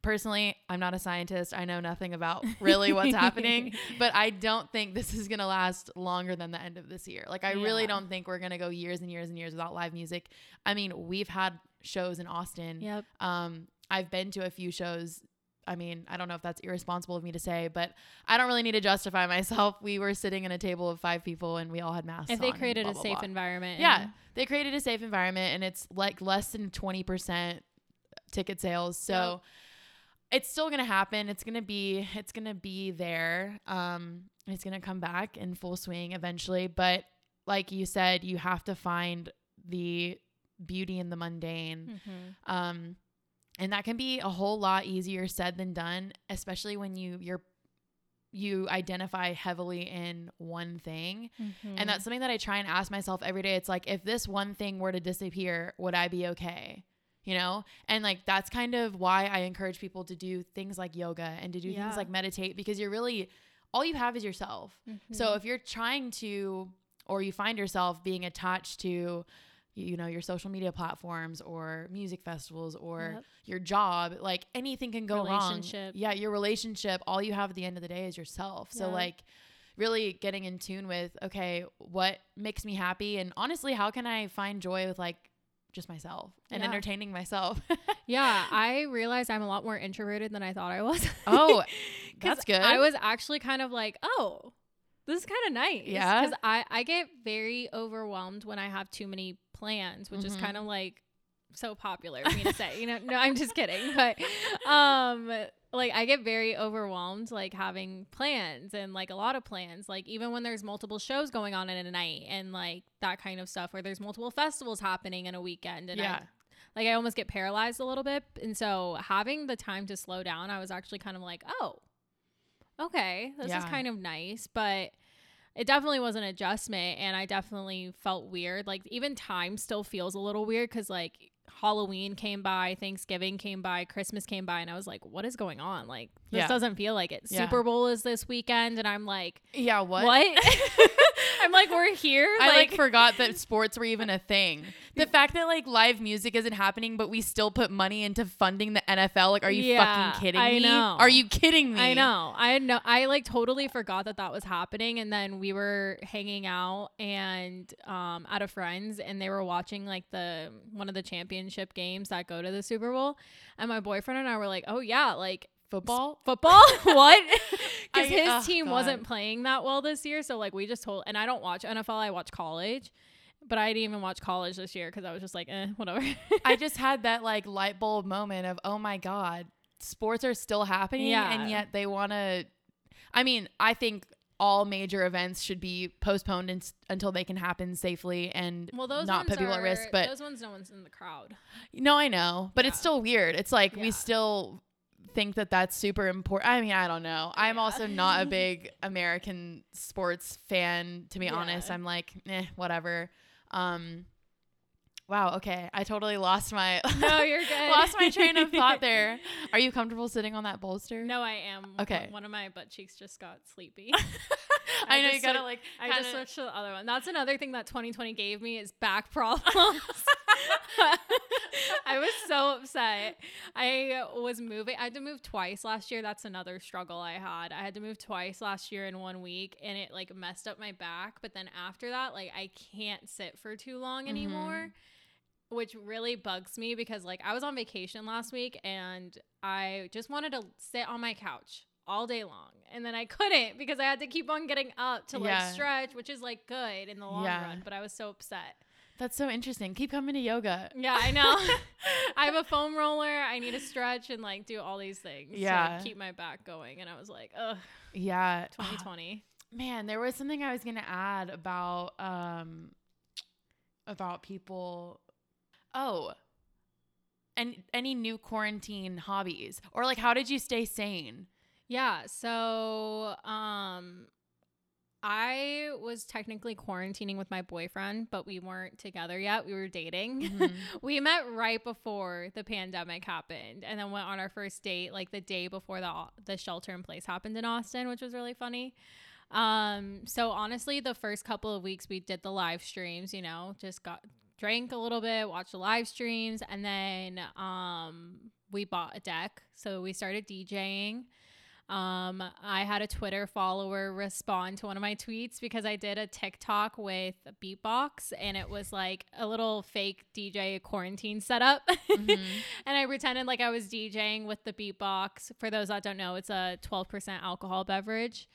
Personally, I'm not a scientist. I know nothing about really what's happening, but I don't think this is going to last longer than the end of this year. Like, I really don't think we're going to go years and years and years without live music. I mean, we've had shows in Austin. yep Um, I've been to a few shows. I mean, I don't know if that's irresponsible of me to say, but I don't really need to justify myself. We were sitting in a table of five people and we all had masks if they created blah, a blah, safe blah. environment Yeah, they created a safe environment and it's like less than 20% ticket sales. So it's still going to happen. It's going to be it's going to be there. Um it's going to come back in full swing eventually, but like you said, you have to find the beauty in the mundane. Mhm. Um and that can be a whole lot easier said than done, especially when you you're you identify heavily in one thing. Mhm. And that's something that I try and ask myself every day. It's like, if this one thing were to disappear, would I be okay? You know? And like, that's kind of why I encourage people to do things like yoga and to do Yeah. things like meditate because you're really, all you have is yourself. So Mhm. if you're trying to, or you find yourself being attached to, you know, your social media platforms or music festivals or Yep. your job, like anything can go wrong. Yeah, your relationship, all you have at the end of the day is yourself. So like really getting in tune with, okay, what makes me happy and honestly, how can I find joy with like just myself and Yeah. entertaining myself? yeah i realized i'm a lot more introverted than i thought i was oh, that's good. I was actually kind of like, oh, this is kind of nice. Yeah? Because I, I get very overwhelmed when I have too many plans, which is Mhm. kind of like so popular for me to say. You know, no, I'm just kidding. But um like I get very overwhelmed like having plans and like a lot of plans. Like even when there's multiple shows going on in a night and like that kind of stuff where there's multiple festivals happening in a weekend and I- yeah. like I almost get paralyzed a little bit. And so having the time to slow down, I was actually kind of like, oh, okay, this is kind of nice, but it definitely was an adjustment and I definitely felt weird. Like even time still feels a little weird cuz like Halloween came by, Thanksgiving came by, Christmas came by and I was like, what is going on? Like this Yeah. doesn't feel like it. Yeah. Super Bowl is this weekend and I'm like, Yeah, what? what? I'm like we're here? I like forgot that sports were even a thing. The fact that like live music isn't happening, but we still put money into funding the NFL. Like, are you Yeah, fucking kidding I me? know. Are you kidding me? I know. I know. I like totally forgot that that was happening, and then we were hanging out and um at a friend's, and they were watching like the one of the championship games that go to the Super Bowl, and my boyfriend and I were like, "Oh yeah, like Football? football? what?" Because his oh, team God. wasn't playing that well this year, so like we just told. And I don't watch NFL. I watch college. But I didn't even watch college this year because I was just like, eh, whatever. I just had that like light bulb moment of, oh my God, sports are still happening. Yeah. And yet they want to. I mean, I think all major events should be postponed in, until they can happen safely and well, those not put people at risk. But those ones, no one's in the crowd. no, I know. But it's still weird. It's like Yeah. we still think that that's super important. I mean, I don't know. I'm Yeah. also not a big American sports fan, to be honest. I'm like, eh, whatever. Um, wow. Okay. I totally lost my. No, you're good. lost my train of thought there. Are you comfortable sitting on that bolster? No, I am. Okay. One of my butt cheeks just got sleepy. I, I know you gotta like. I just switched to the other one. That's another thing that 2020 gave me is back problems. I was so upset. I was moving. I had to move twice last year. That's another struggle I had. I had to move twice last year in one week and it like messed up my back. But then after that, like I can't sit for too long Mm-hmm. Which really bugs me because like I was on vacation last week and I just wanted to sit on my couch all day long. And then I couldn't because I had to keep on getting up to like Yeah. stretch, which is like good in the long Yeah. run. But I was so upset. That's so interesting. Keep coming to yoga. Yeah, I know. I have a foam roller. I need to stretch and like do all these things Yeah. to keep my back going. And I was like, ugh, Yeah. 2020. Man, there was something I was gonna add about um about people. Oh, and any new quarantine hobbies or like how did you stay sane? Yeah. So, um, I was technically quarantining with my boyfriend, but we weren't together yet. We were dating. Mhm. we met right before the pandemic happened, and then went on our first date like the day before the the shelter in place happened in Austin, which was really funny. Um, so honestly, the first couple of weeks we did the live streams. You know, just got drank a little bit, watched the live streams, and then um, we bought a deck. So we started DJing. Um, I had a Twitter follower respond to one of my tweets because I did a TikTok with beatbox and it was like a little fake DJ quarantine setup. Mhm. and I pretended like I was DJing with the beatbox. For those that don't know, it's a 12% alcohol beverage.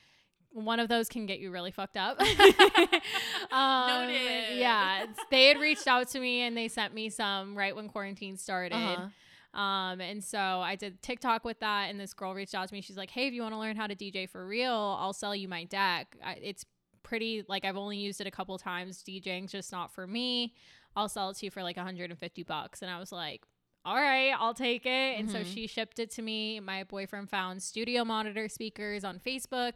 One of those can get you really fucked up. um, Noted. Yeah. They had reached out to me and they sent me some right when quarantine started. Uh-huh. Um, and so I did TikTok with that, and this girl reached out to me. She's like, "Hey, if you want to learn how to DJ for real, I'll sell you my deck. I, it's pretty like I've only used it a couple times. DJing's just not for me. I'll sell it to you for like 150 bucks." And I was like, "All right, I'll take it." And so Mhm. she shipped it to me. My boyfriend found studio monitor speakers on Facebook.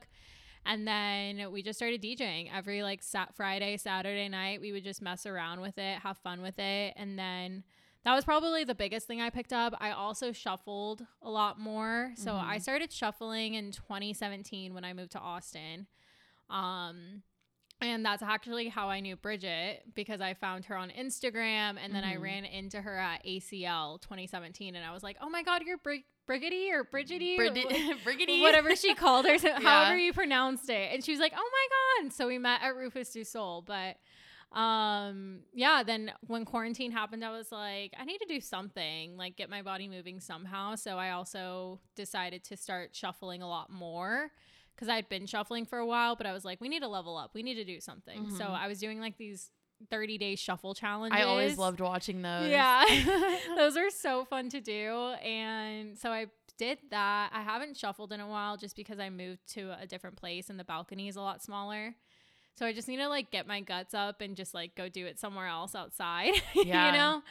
And then we just started DJing every like sat Friday, Saturday night. We would just mess around with it, have fun with it. And then that was probably the biggest thing I picked up. I also shuffled a lot more. So Mhm. I started shuffling in 2017 when I moved to Austin. Um, and that's actually how I knew Bridget because I found her on Instagram and then I Mhm. ran into her at ACL 2017 and I was like, "Oh my god, you're Brig- Brigidy or Bridgety?" Brid- or whatever she called her, Yeah. however you pronounced it. And she was like, "Oh my god!" So we met at Rufus du Sol. But um, yeah. Then when quarantine happened, I was like, I need to do something, like get my body moving somehow. So I also decided to start shuffling a lot more because I'd been shuffling for a while, but I was like, we need to level up. We need to do something. So Mhm. I was doing like these 30 day shuffle challenges. I always loved watching those. Yeah. Those are so fun to do. And so I did that. I haven't shuffled in a while just because I moved to a different place and the balcony is a lot smaller. So I just need to like get my guts up and just like go do it somewhere else outside, Yeah. you know?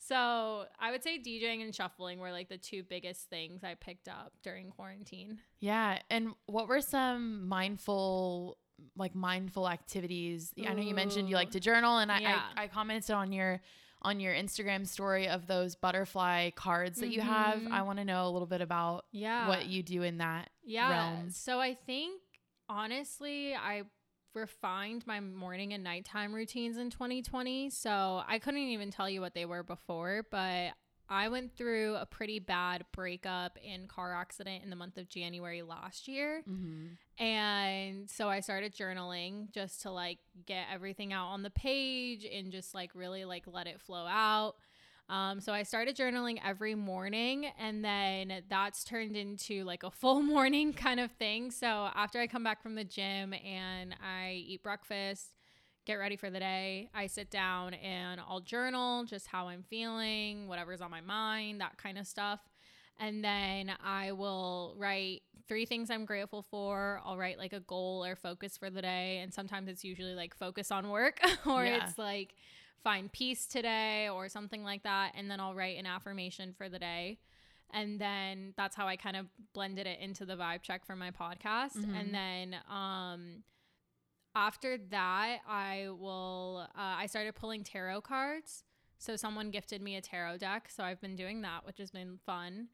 So I would say DJing and shuffling were like the two biggest things I picked up during quarantine. Yeah. And what were some mindful like mindful activities? I know you mentioned you like to journal and I, Yeah. I, I commented on your on your Instagram story of those butterfly cards that you have. Mhm. I want to know a little bit about Yeah. what you do in that. yeah. realm. So I think honestly, I refined my morning and nighttime routines in 2020. So I couldn't even tell you what they were before, but I went through a pretty bad breakup and car accident in the month of January last year. Mm-hmm. And so I started journaling just to like get everything out on the page and just like really like let it flow out. Um, so I started journaling every morning and then that's turned into like a full morning kind of thing. So after I come back from the gym and I eat breakfast, get ready for the day, I sit down and I'll journal just how I'm feeling, whatever's on my mind, that kind of stuff. And then I will write three things I'm grateful for. I'll write like a goal or focus for the day. And sometimes it's usually like focus on work or Yeah. it's like find peace today or something like that. And then I'll write an affirmation for the day. And then that's how I kind of blended it into the vibe check for my podcast. Mhm. And then um after that, I will uh, I started pulling tarot cards. So someone gifted me a tarot deck, so I've been doing that, which has been fun.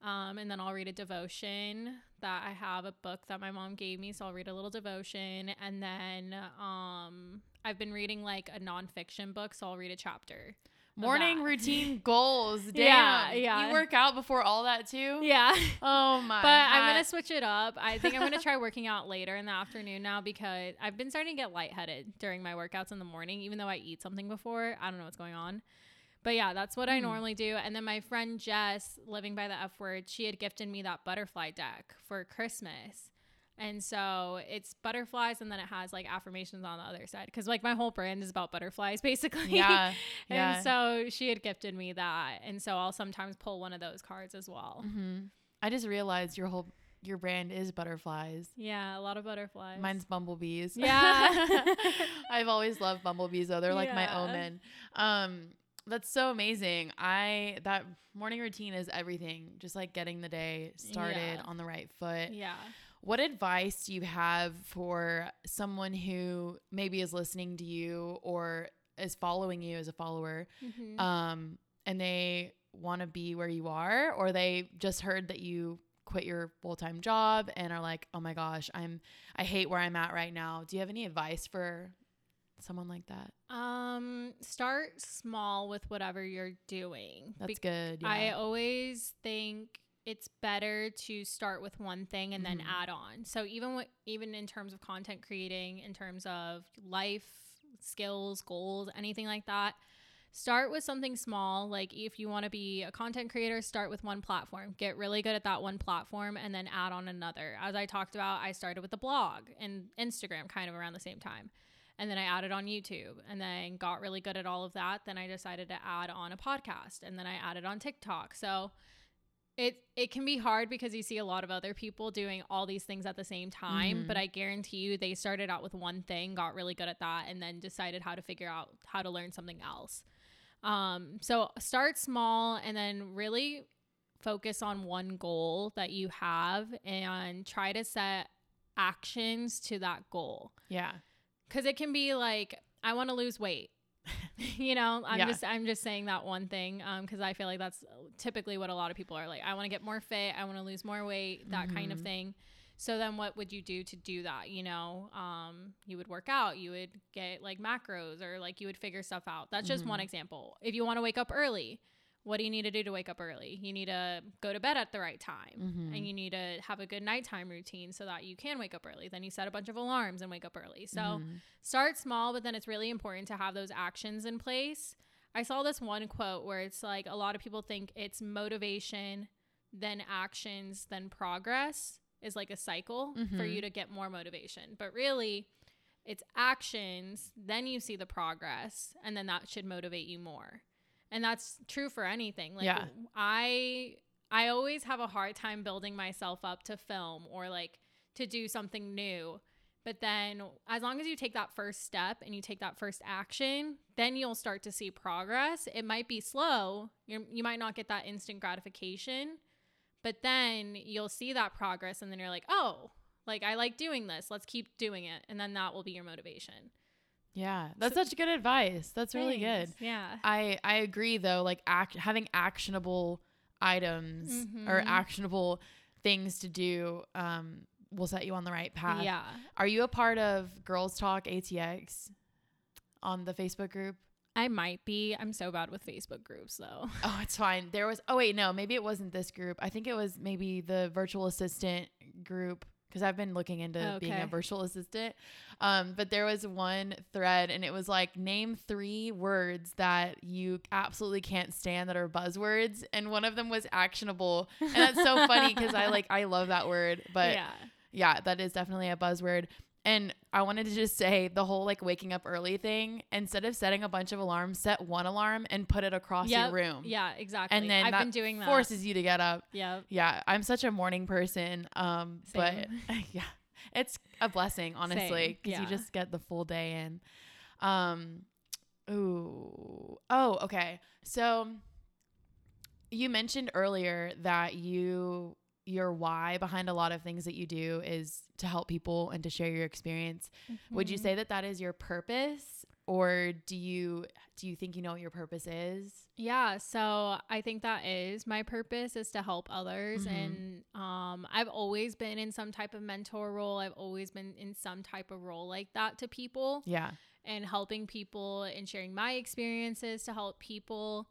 Um, and then I'll read a devotion that I have a book that my mom gave me, so I'll read a little devotion. And then um, I've been reading like a nonfiction book, so I'll read a chapter. Morning routine goals. Damn. Yeah, yeah. You work out before all that too? Yeah. Oh my. but I'm gonna switch it up. I think I'm gonna try working out later in the afternoon now because I've been starting to get lightheaded during my workouts in the morning, even though I eat something before. I don't know what's going on. But yeah, that's what I Hmm. normally do. And then my friend Jess, living by the F word, she had gifted me that butterfly deck for Christmas. And so it's butterflies and then it has like affirmations on the other side. Cause like my whole brand is about butterflies basically. Yeah. Yeah. and so she had gifted me that. And so I'll sometimes pull one of those cards as well. hmm I just realized your whole your brand is butterflies. Yeah, a lot of butterflies. Mine's bumblebees. Yeah. I've always loved bumblebees though. They're like my omen. Um that's so amazing. I that morning routine is everything. Just like getting the day started Yeah. on the right foot. yeah. What advice do you have for someone who maybe is listening to you or is following you as a follower Mhm. um, and they want to be where you are, or they just heard that you quit your full time job and are like, oh my gosh, I'm I hate where I'm at right now. Do you have any advice for someone like that? um, start small with whatever you're doing. That's Be- good. Yeah. I always think it's better to start with one thing and then Mhm. add on. So even what even in terms of content creating, in terms of life skills, goals, anything like that, start with something small. Like if you want to be a content creator, start with one platform. Get really good at that one platform and then add on another. As I talked about, I started with a blog and Instagram kind of around the same time. And then I added on YouTube and then got really good at all of that. Then I decided to add on a podcast and then I added on TikTok. So it it can be hard because you see a lot of other people doing all these things at the same time, Mhm. but I guarantee you they started out with one thing, got really good at that and then decided how to figure out how to learn something else. Um so start small and then really focus on one goal that you have and try to set actions to that goal yeah. because it can be like i want to lose weight you know i'm Yeah. just i'm just saying that one thing um because i feel like that's typically what a lot of people are like i want to get more fit i want to lose more weight that kind of Mhm. thing so then what would you do to do that you know um you would work out you would get like macros or like you would figure stuff out that's just one Mhm. example if you want to wake up early what do you need to do to wake up early you need to go to bed at the right time Mhm. and you need to have a good nighttime routine so that you can wake up early. Then you set a bunch of alarms and wake up early. So Mhm. start small, but then it's really important to have those actions in place. I saw this one quote where it's like a lot of people think it's motivation, then actions, then progress is like a cycle for Mhm. you to get more motivation. But really, it's actions, then you see the progress, and then that should motivate you more. And that's true for anything. Like Yeah. I I always have a hard time building myself up to film or like to do something new But then, as long as you take that first step and you take that first action, then you'll start to see progress. It might be slow, you you might not get that instant gratification, but then you'll see that progress, and then you're like, oh, like I like doing this. Let's keep doing it. And then that will be your motivation. Yeah, that's such good advice. That's really good. Yeah. I I agree though. Like act having actionable items or Mhm. actionable things to do um will set you on the right path. Yeah. Are you a part of Girls Talk ATX on the Facebook group? I might be. I'm so bad with Facebook groups though. Oh, it's fine. There was oh wait, no, maybe it wasn't this group. I think it was maybe the virtual assistant group because I've been looking into being a virtual assistant. Um, but there was one thread and it was like name three words that you absolutely can't stand that are buzzwords, and one of them was actionable. And that's so funny because I like I love that word, but yeah. yeah, that is definitely a buzzword. And I wanted to just say the whole like waking up early thing. Instead of setting a bunch of alarms, set one alarm and put it across Yep. your room. Yeah, exactly. And then I've that been doing that. forces you to get up. Yeah. Yeah, I'm such a morning person. Um, but yeah, it's a blessing, honestly, Same, because you just get the full day in. Um, ooh, oh, okay. So you mentioned earlier that you your why behind a lot of things that you do is to help people and to share your experience. Would you Mhm. say that that is your purpose, or do you do you think you know what your purpose is? Yeah, so I think that is my purpose is to help others Mhm. and um I've always been in some type of mentor role. I've always been in some type of role like that to people Yeah. and helping people and sharing my experiences to help people.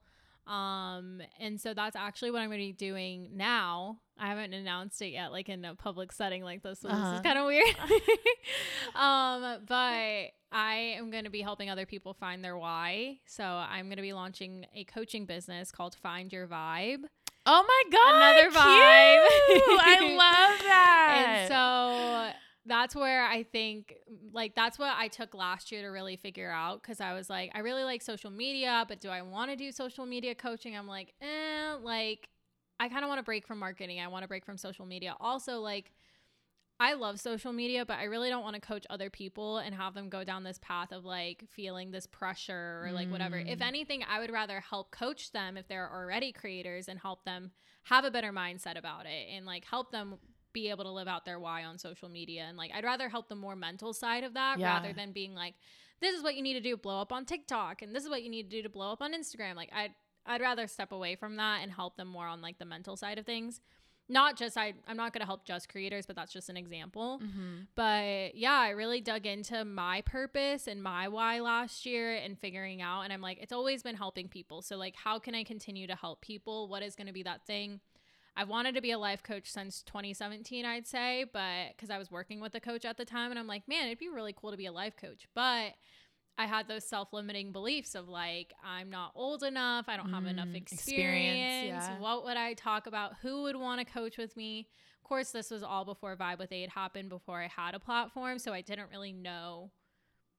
Um and so that's actually what I'm going to be doing now. I haven't announced it yet like in a public setting like this. So this Uh-huh. is kind of weird. um but I am going to be helping other people find their why. So I'm going to be launching a coaching business called Find Your Vibe. Oh my god! Another vibe. I love that. And so that's where I think, like, that's what I took last year to really figure out because I was like, I really like social media, but do I want to do social media coaching? I'm like, eh, like, I kind of want to break from marketing. I want to break from social media. Also, like, I love social media, but I really don't want to coach other people and have them go down this path of like feeling this pressure or like whatever. If Mm. anything, I would rather help coach them if they're already creators and help them have a better mindset about it and like help them be able to live out their why on social media. And like, I'd rather help the more mental side of that Yeah. rather than being like, this is what you need to do, blow up on TikTok, and this is what you need to do to blow up on Instagram. Like, I'd I'd rather step away from that and help them more on like the mental side of things. Not just I I'm not going to help just creators, but that's just an example. Mhm. But yeah, I really dug into my purpose and my why last year and figuring out and I'm like it's always been helping people. So like how can I continue to help people? What is going to be that thing? I've wanted to be a life coach since 2017, I'd say, but cuz I was working with a coach at the time and I'm like, man, it'd be really cool to be a life coach. But I had those self-limiting beliefs of like I'm not old enough, I don't have enough Mm, experience. experience, yeah. What would I talk about? Who would want to coach with me? Of course, this was all before Vibe with Ade happened, before I had a platform, so I didn't really know,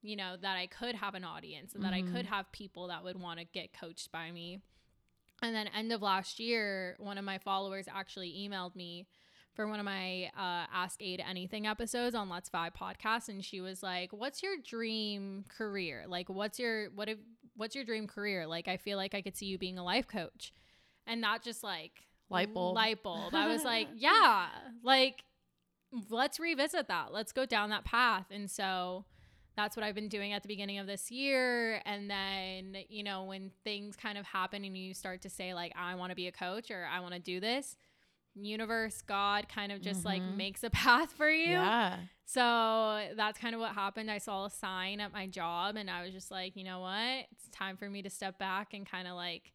you know, that I could have an audience and that I could have people that would want to get coached by me. And then end of last year, one of my followers actually emailed me for one of my uh, Ask Ade Anything episodes on Let's Vibe podcast, and she was like, "What's your dream career? Like, what's your what if what's your dream career? Like, I feel like I could see you being a life coach." And not just like Light bulb. light bulb. I was like, yeah, like let's revisit that. Let's go down that path. And so that's what I've been doing at the beginning of this year. And then, you know, when things kind of happen and you start to say, like, I want to be a coach or I want to do this, universe, God kind of just like Mhm. makes a path for you. Yeah. So that's kind of what happened. I saw a sign at my job and I was just like, you know what? It's time for me to step back and kind of like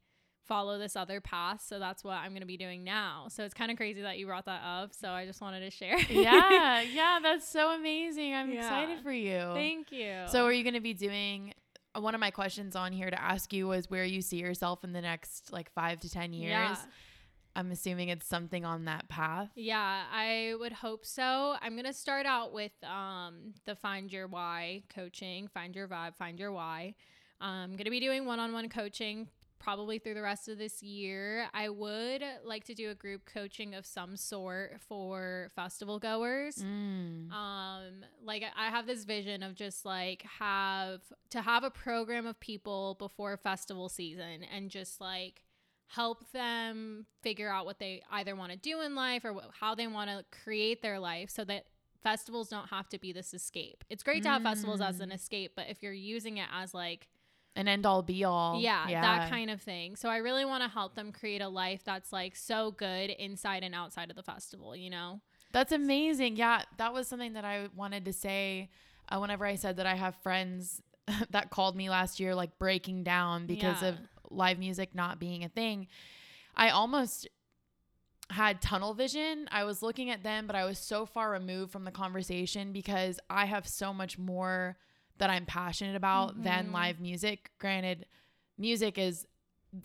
follow this other path. So that's what I'm going to be doing now. So it's kind of crazy that you brought that up. So I just wanted to share. yeah, yeah, that's so amazing. I'm Yeah. excited for you. Thank you. So, are you going to be doing? uh, One of my questions on here to ask you was where you see yourself in the next like five to ten years. Yeah. I'm assuming it's something on that path. Yeah, I would hope so. I'm going to start out with um, the Find Your Why coaching, Find Your Vibe, Find Your Why. I'm going to be doing one on one coaching probably through the rest of this year. I would like to do a group coaching of some sort for festival goers. Mm. Um, like I have this vision of just like have to have a program of people before festival season and just like help them figure out what they either want to do in life or wh- how they want to create their life so that festivals don't have to be this escape. It's great to have festivals as an Mm. escape, but if you're using it as like An end all be all. yeah, that kind of thing. So I really want to help them create a life that's like so good inside and outside of the festival, you know? That's amazing. Yeah, that was something that I wanted to say uh, whenever I said that I have friends that called me last year, like breaking down because Yeah. of live music not being a thing. I almost had tunnel vision. I was looking at them, but I was so far removed from the conversation because I have so much more that I'm passionate about than Mhm. live music. Granted, music is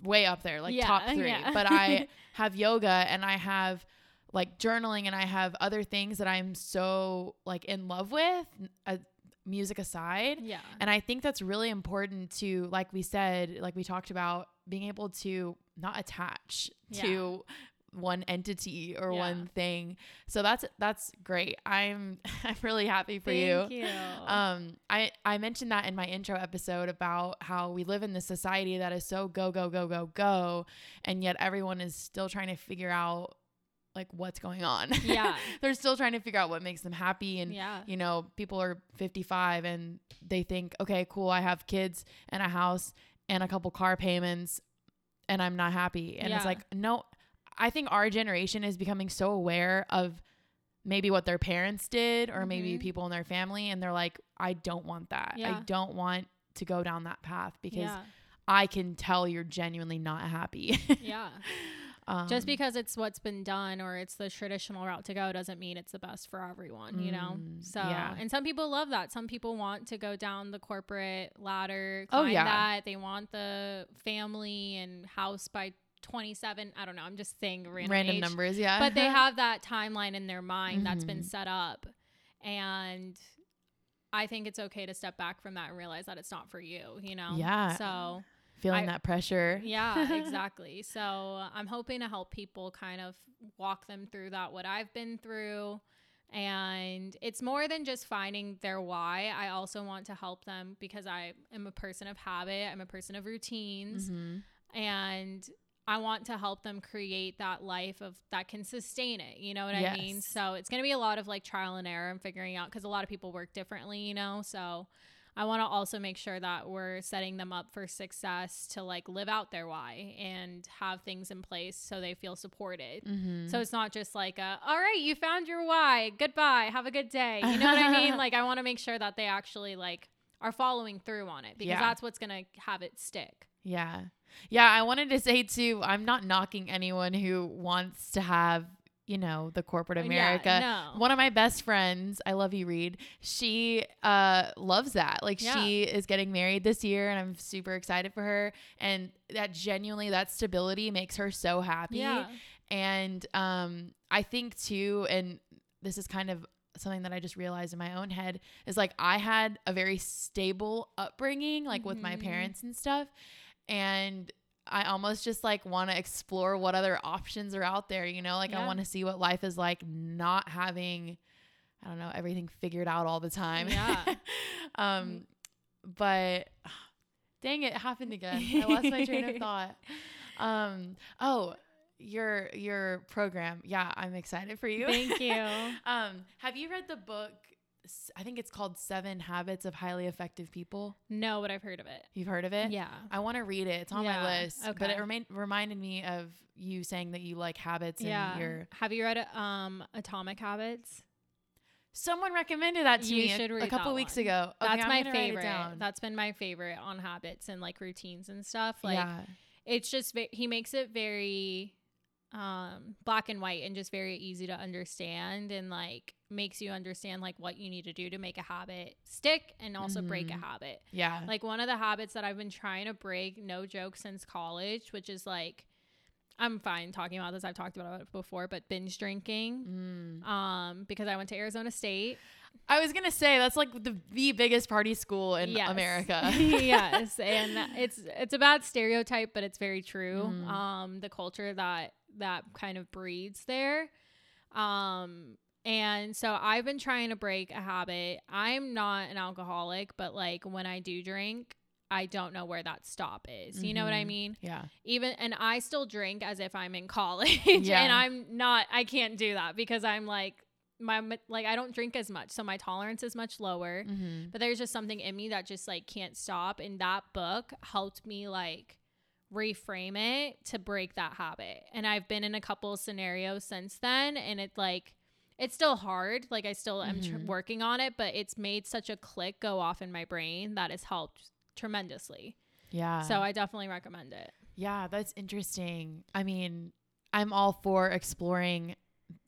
way up there, like Yeah, top three, yeah. but I have yoga and I have like journaling and I have other things that I'm so like in love with, uh, music aside. Yeah. And I think that's really important to, like we said, like we talked about, being able to not attach Yeah. to one entity or Yeah. one thing. So that's that's great. I'm I'm really happy for Thank you. you. Um, I I mentioned that in my intro episode about how we live in this society that is so go go go go go, and yet everyone is still trying to figure out like what's going on. Yeah. they're still trying to figure out what makes them happy, and yeah. you know, people are 55 and they think, okay, cool, I have kids and a house and a couple car payments and I'm not happy. And it's like, no, I think our generation is becoming so aware of maybe what their parents did or maybe Mhm. people in their family and they're like, I don't want that. I don't want to go down that path because yeah. I can tell you're genuinely not happy. Yeah. um, Just because it's what's been done or it's the traditional route to go doesn't mean it's the best for everyone, you know? Mm, So, yeah. and some people love that. Some people want to go down the corporate ladder, Oh, yeah. that. They want the family and house by 27. I don't know. I'm just saying random, random age. numbers, yeah. But they have that timeline in their mind that's been Mhm. set up. And I think it's okay to step back from that and realize that it's not for you, you know? Yeah. So, feeling I- that pressure. yeah, exactly. So I'm hoping to help people kind of walk them through that, what I've been through. And it's more than just finding their why. I also want to help them because I am a person of habit, I'm a person of routines, Mhm. and I want to help them create that life of that can sustain it. You know what I mean? So it's going to be a lot of like trial and error and figuring out because a lot of people work differently, you know? So I want to also make sure that we're setting them up for success to like live out their why and have things in place so they feel supported. Mhm. So it's not just like, a, all right, you found your why. Goodbye. Have a good day. You know what I mean? Like, I want to make sure that they actually like are following through on it because Yeah. that's what's going to have it stick. Yeah. Yeah, I wanted to say too, I'm not knocking anyone who wants to have, you know, the corporate America. Yeah, no. One of my best friends, I love you, Reed. She uh loves that. Like Yeah. she is getting married this year and I'm super excited for her. And that genuinely that stability makes her so happy. Yeah. And um I think too, and this is kind of something that I just realized in my own head is like I had a very stable upbringing, like with my Mhm. parents and stuff. And I almost just like want to explore what other options are out there, you know? Like I want to see what life is like not having I don't know, everything figured out all the time. Yeah. um but dang it, happened again. I lost my train of thought. Um oh, your your program. Yeah, I'm excited for you. Thank you. um have you read the book I think it's called 7 Habits of Highly Effective People. No, but I've heard of it. You've heard of it? Yeah. I want to read it. It's on Yeah, my list. Okay. But it remain, reminded me of you saying that you like habits Yeah. and your Have you read um Atomic Habits? someone recommended that to You me a- a, couple weeks one. ago. Okay, That's I'm my gonna write it favorite. That's been my favorite on habits and like routines and stuff. Like yeah. it's just he makes it very um black and white and just very easy to understand and like makes you understand like what you need to do to make a habit stick and also break a Mhm. habit. Yeah. Like one of the habits that I've been trying to break, no joke, since college, which is like I'm fine talking about this. I've talked about it before, but binge drinking. Mm. Um, because I went to Arizona State. I was gonna say that's like the the biggest party school in Yes. America. yes, and it's it's a bad stereotype, but it's very true. Mhm. Um, the culture that that kind of breeds there. Um, and so I've been trying to break a habit. I'm not an alcoholic, but like when I do drink, I don't know where that stop is. You know what I Mhm. mean? yeah. Even and I still drink as if I'm in college, Yeah. and I'm not. I can't do that because I'm like my like I don't drink as much, so my tolerance is much lower Mm-hmm. but there's just something in me that just like can't stop and that book helped me like reframe it to break that habit and i've been in a couple of scenarios since then and it like it's still hard like i still am tr- Mhm. working on it but it's made such a click go off in my brain that has helped tremendously Yeah. so i definitely recommend it Yeah, that's interesting. I mean, I'm all for exploring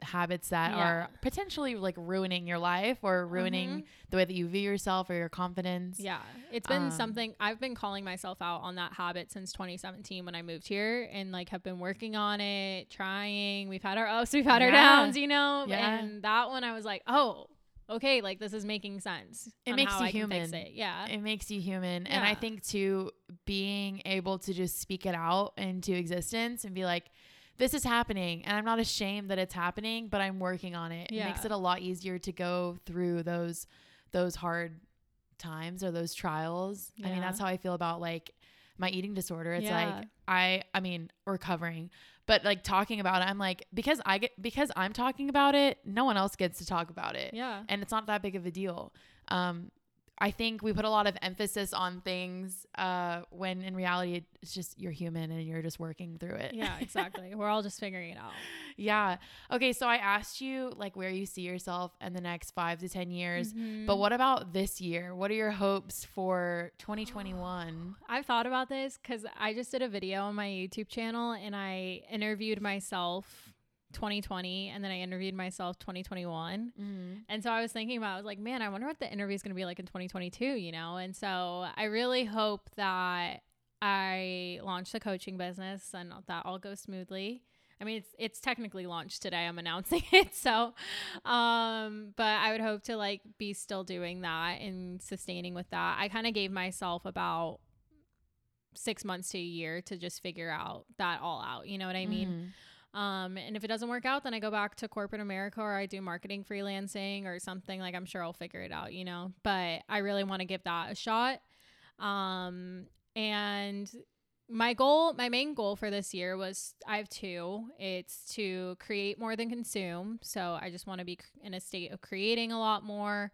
habits that Yeah. are potentially like ruining your life or ruining Mhm. the way that you view yourself or your confidence. Yeah, it's been Um, something I've been calling myself out on that habit since 2017 when I moved here, and like have been working on it, trying. We've had our ups, we've had our downs, you know. Yeah. And that one, I was like, oh, okay, like this is making sense. It makes you I human. it. Yeah, It makes you human. And I think too being able to just speak it out into existence and be like, this is happening and I'm not ashamed that it's happening, but I'm working on it. It makes it a lot easier to go through those those hard times or those trials. I mean, that's how I feel about like my eating disorder. It's Yeah. like I I mean, recovering. But like talking about it, I'm like because I get because I'm talking about it, no one else gets to talk about it yeah, and it's not that big of a deal. Um, I think we put a lot of emphasis on things uh, when in reality it's just you're human and you're just working through it. yeah, exactly. We're all just figuring it out. yeah. Okay. So I asked you like where you see yourself in the next five to ten years, Mhm. but what about this year? What are your hopes for 2021? I've thought about this because I just did a video on my YouTube channel and I interviewed myself 2020 and then I interviewed myself 2021. Mm-hmm. And so I was thinking about, I was like, man, I wonder what the interview is going to be like in 2022, you know? And so I really hope that I launch the coaching business and that all goes smoothly. I mean, it's it's technically launched today. I'm announcing it. So, um, but I would hope to like be still doing that and sustaining with that. I kind of gave myself about six months to a year to just figure out that all out. You know what I mean? Mm-hmm. Um, and if it doesn't work out, then I go back to corporate America or I do marketing freelancing or something. Like I'm sure I'll figure it out, you know. But I really want to give that a shot. Um, and my goal, my main goal for this year was I have two. It's to create more than consume. So I just want to be in a state of creating a lot more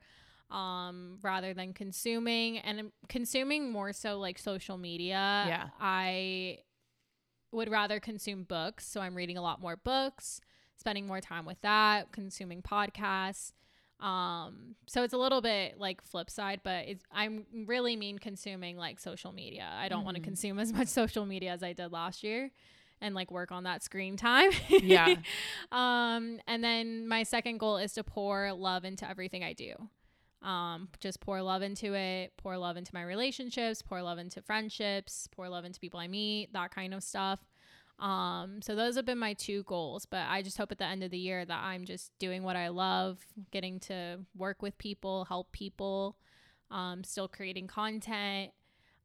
um rather than consuming and consuming more so like social media. Yeah. I would rather consume books. So I'm reading a lot more books, spending more time with that, consuming podcasts. Um, so it's a little bit like flip side, but it's, I'm really mean consuming like social media. I don't want to consume as much social media as I did last year and like work on that screen time. Yeah. um, and then my second goal is to pour love into everything I do. Um, just pour love into it, pour love into my relationships, pour love into friendships, pour love into people I meet, that kind of stuff. Um, so those have been my two goals, but I just hope at the end of the year that I'm just doing what I love, getting to work with people, help people, um, still creating content,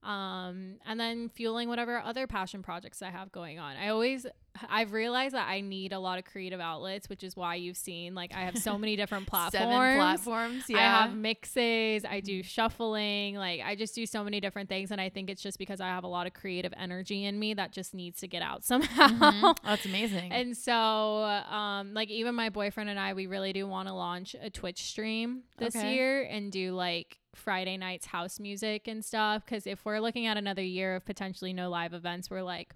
um, and then fueling whatever other passion projects I have going on. I always, I've realized that I need a lot of creative outlets, which is why you've seen like I have so many different platforms. Seven platforms. Yeah. I have mixes, I do shuffling, like I just do so many different things and I think it's just because I have a lot of creative energy in me that just needs to get out somehow. Mhm. That's amazing. And so um like even my boyfriend and I we really do want to launch a Twitch stream this Okay. year and do like Friday nights house music and stuff cuz if we're looking at another year of potentially no live events we're like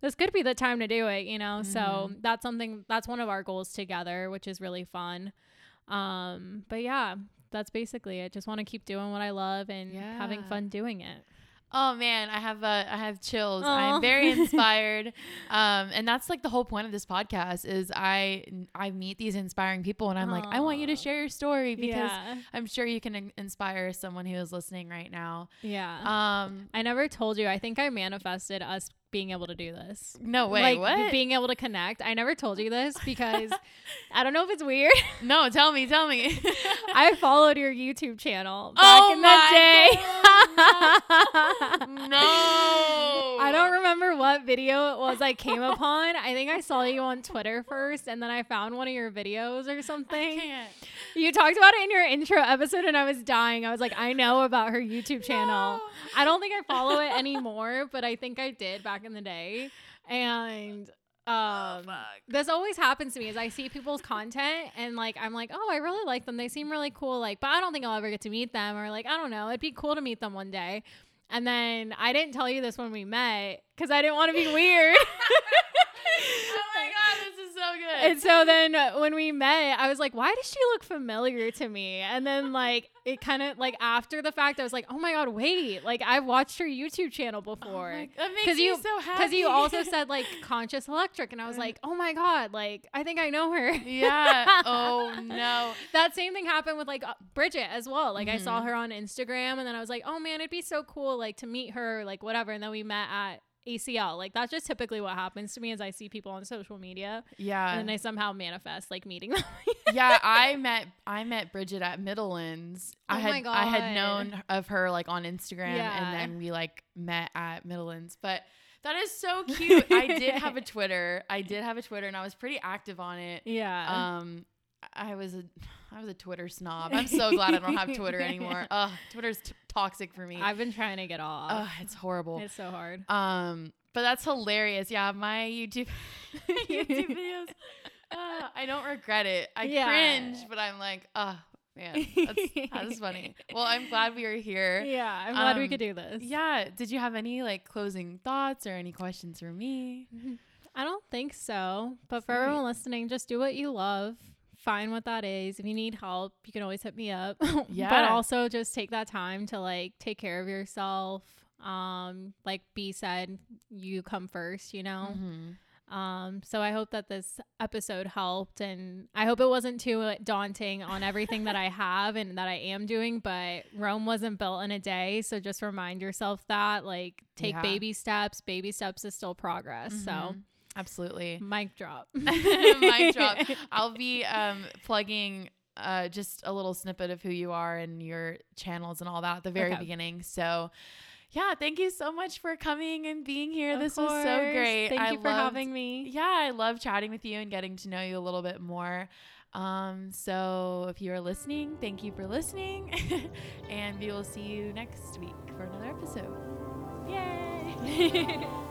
this could be the time to do it, you know. So Mhm. that's something that's one of our goals together, which is really fun. Um, but yeah, that's basically it. Just want to keep doing what I love and having fun doing it. Oh man, I have uh, I have chills. Aw. I'm very inspired, um, and that's like the whole point of this podcast is I I meet these inspiring people, and I'm like I want you to share your story because yeah, I'm sure you can in- inspire someone who is listening right now. yeah. Um, I never told you. I think I manifested us being able to do this. No way. like what? being able to connect. I never told you this because I don't know if it's weird. no, tell me, tell me. I followed your YouTube channel back Oh in the my day. no. I don't remember what video it was I came upon. I think I saw you on Twitter first, and then I found one of your videos or something. can't. You talked about it in your intro episode, and I was dying. I was like, I know about her YouTube channel. No. I don't think I follow it anymore, but I think I did back in the day. And um, fuck. this always happens to me is I see people's content and like I'm like, oh, I really like them. They seem really cool. Like, but I don't think I'll ever get to meet them, or like I don't know. It'd be cool to meet them one day. And then I didn't tell you this when we met because I didn't want to be weird. oh my god, so good. And so then uh, when we met, I was like, why does she look familiar to me? And then like it kind of like after the fact, I was like, oh my god, wait, like I've watched her YouTube channel Oh before. my- that makes you- so happy. Because you also said like conscious electric, and I was like, oh my god, like I think I know her. yeah. Oh no. that same thing happened with like uh, Bridget as well. Like I saw Mhm. her on Instagram, and then I was like, oh man, it'd be so cool like to meet her, like whatever. And then we met at ACL. Like that's just typically what happens to me as I see people on social media, Yeah. and then I somehow manifest like meeting them. yeah, I met I met Bridget at Middlelands. I Oh had my I had known of her like on Instagram Yeah. and then we like met at Middlelands. But that is so cute. I did have a Twitter. I did have a Twitter and I was pretty active on it. yeah. Um I was a I was a Twitter snob. I'm so glad I don't have Twitter anymore. Ugh, Twitter's t- toxic for me. I've been trying to get off. Ugh, it's horrible. it's so hard. Um, but that's hilarious. Yeah, my YouTube YouTube videos. Uh, I don't regret it. I Yeah. cringe, but I'm like, oh man, that's, that's funny. Well, I'm glad we are here. Yeah, I'm glad we Um, could do this. Yeah. Did you have any like closing thoughts or any questions for me? I don't think so. But for everyone listening, just do what you love. Find what that is. If you need help, you can always hit me up. yeah. But also just take that time to like take care of yourself. Um, like B said, you come first, you know? Mhm. Um, so I hope that this episode helped and I hope it wasn't too daunting on everything that I have and that I am doing, but Rome wasn't built in a day. So just remind yourself that like take Yeah. baby steps. Baby steps is still progress. So Mhm. Absolutely. mic drop. Mic drop. I'll be um plugging uh just a little snippet of who you are and your channels and all that at the very Okay. beginning. So yeah, thank you so much for coming and being here. Of this was so great. Thank I you for loved- having me. Yeah, I love chatting with you and getting to know you a little bit more. Um, so if you are listening, thank you for listening. and we will see you next week for another episode. Yay!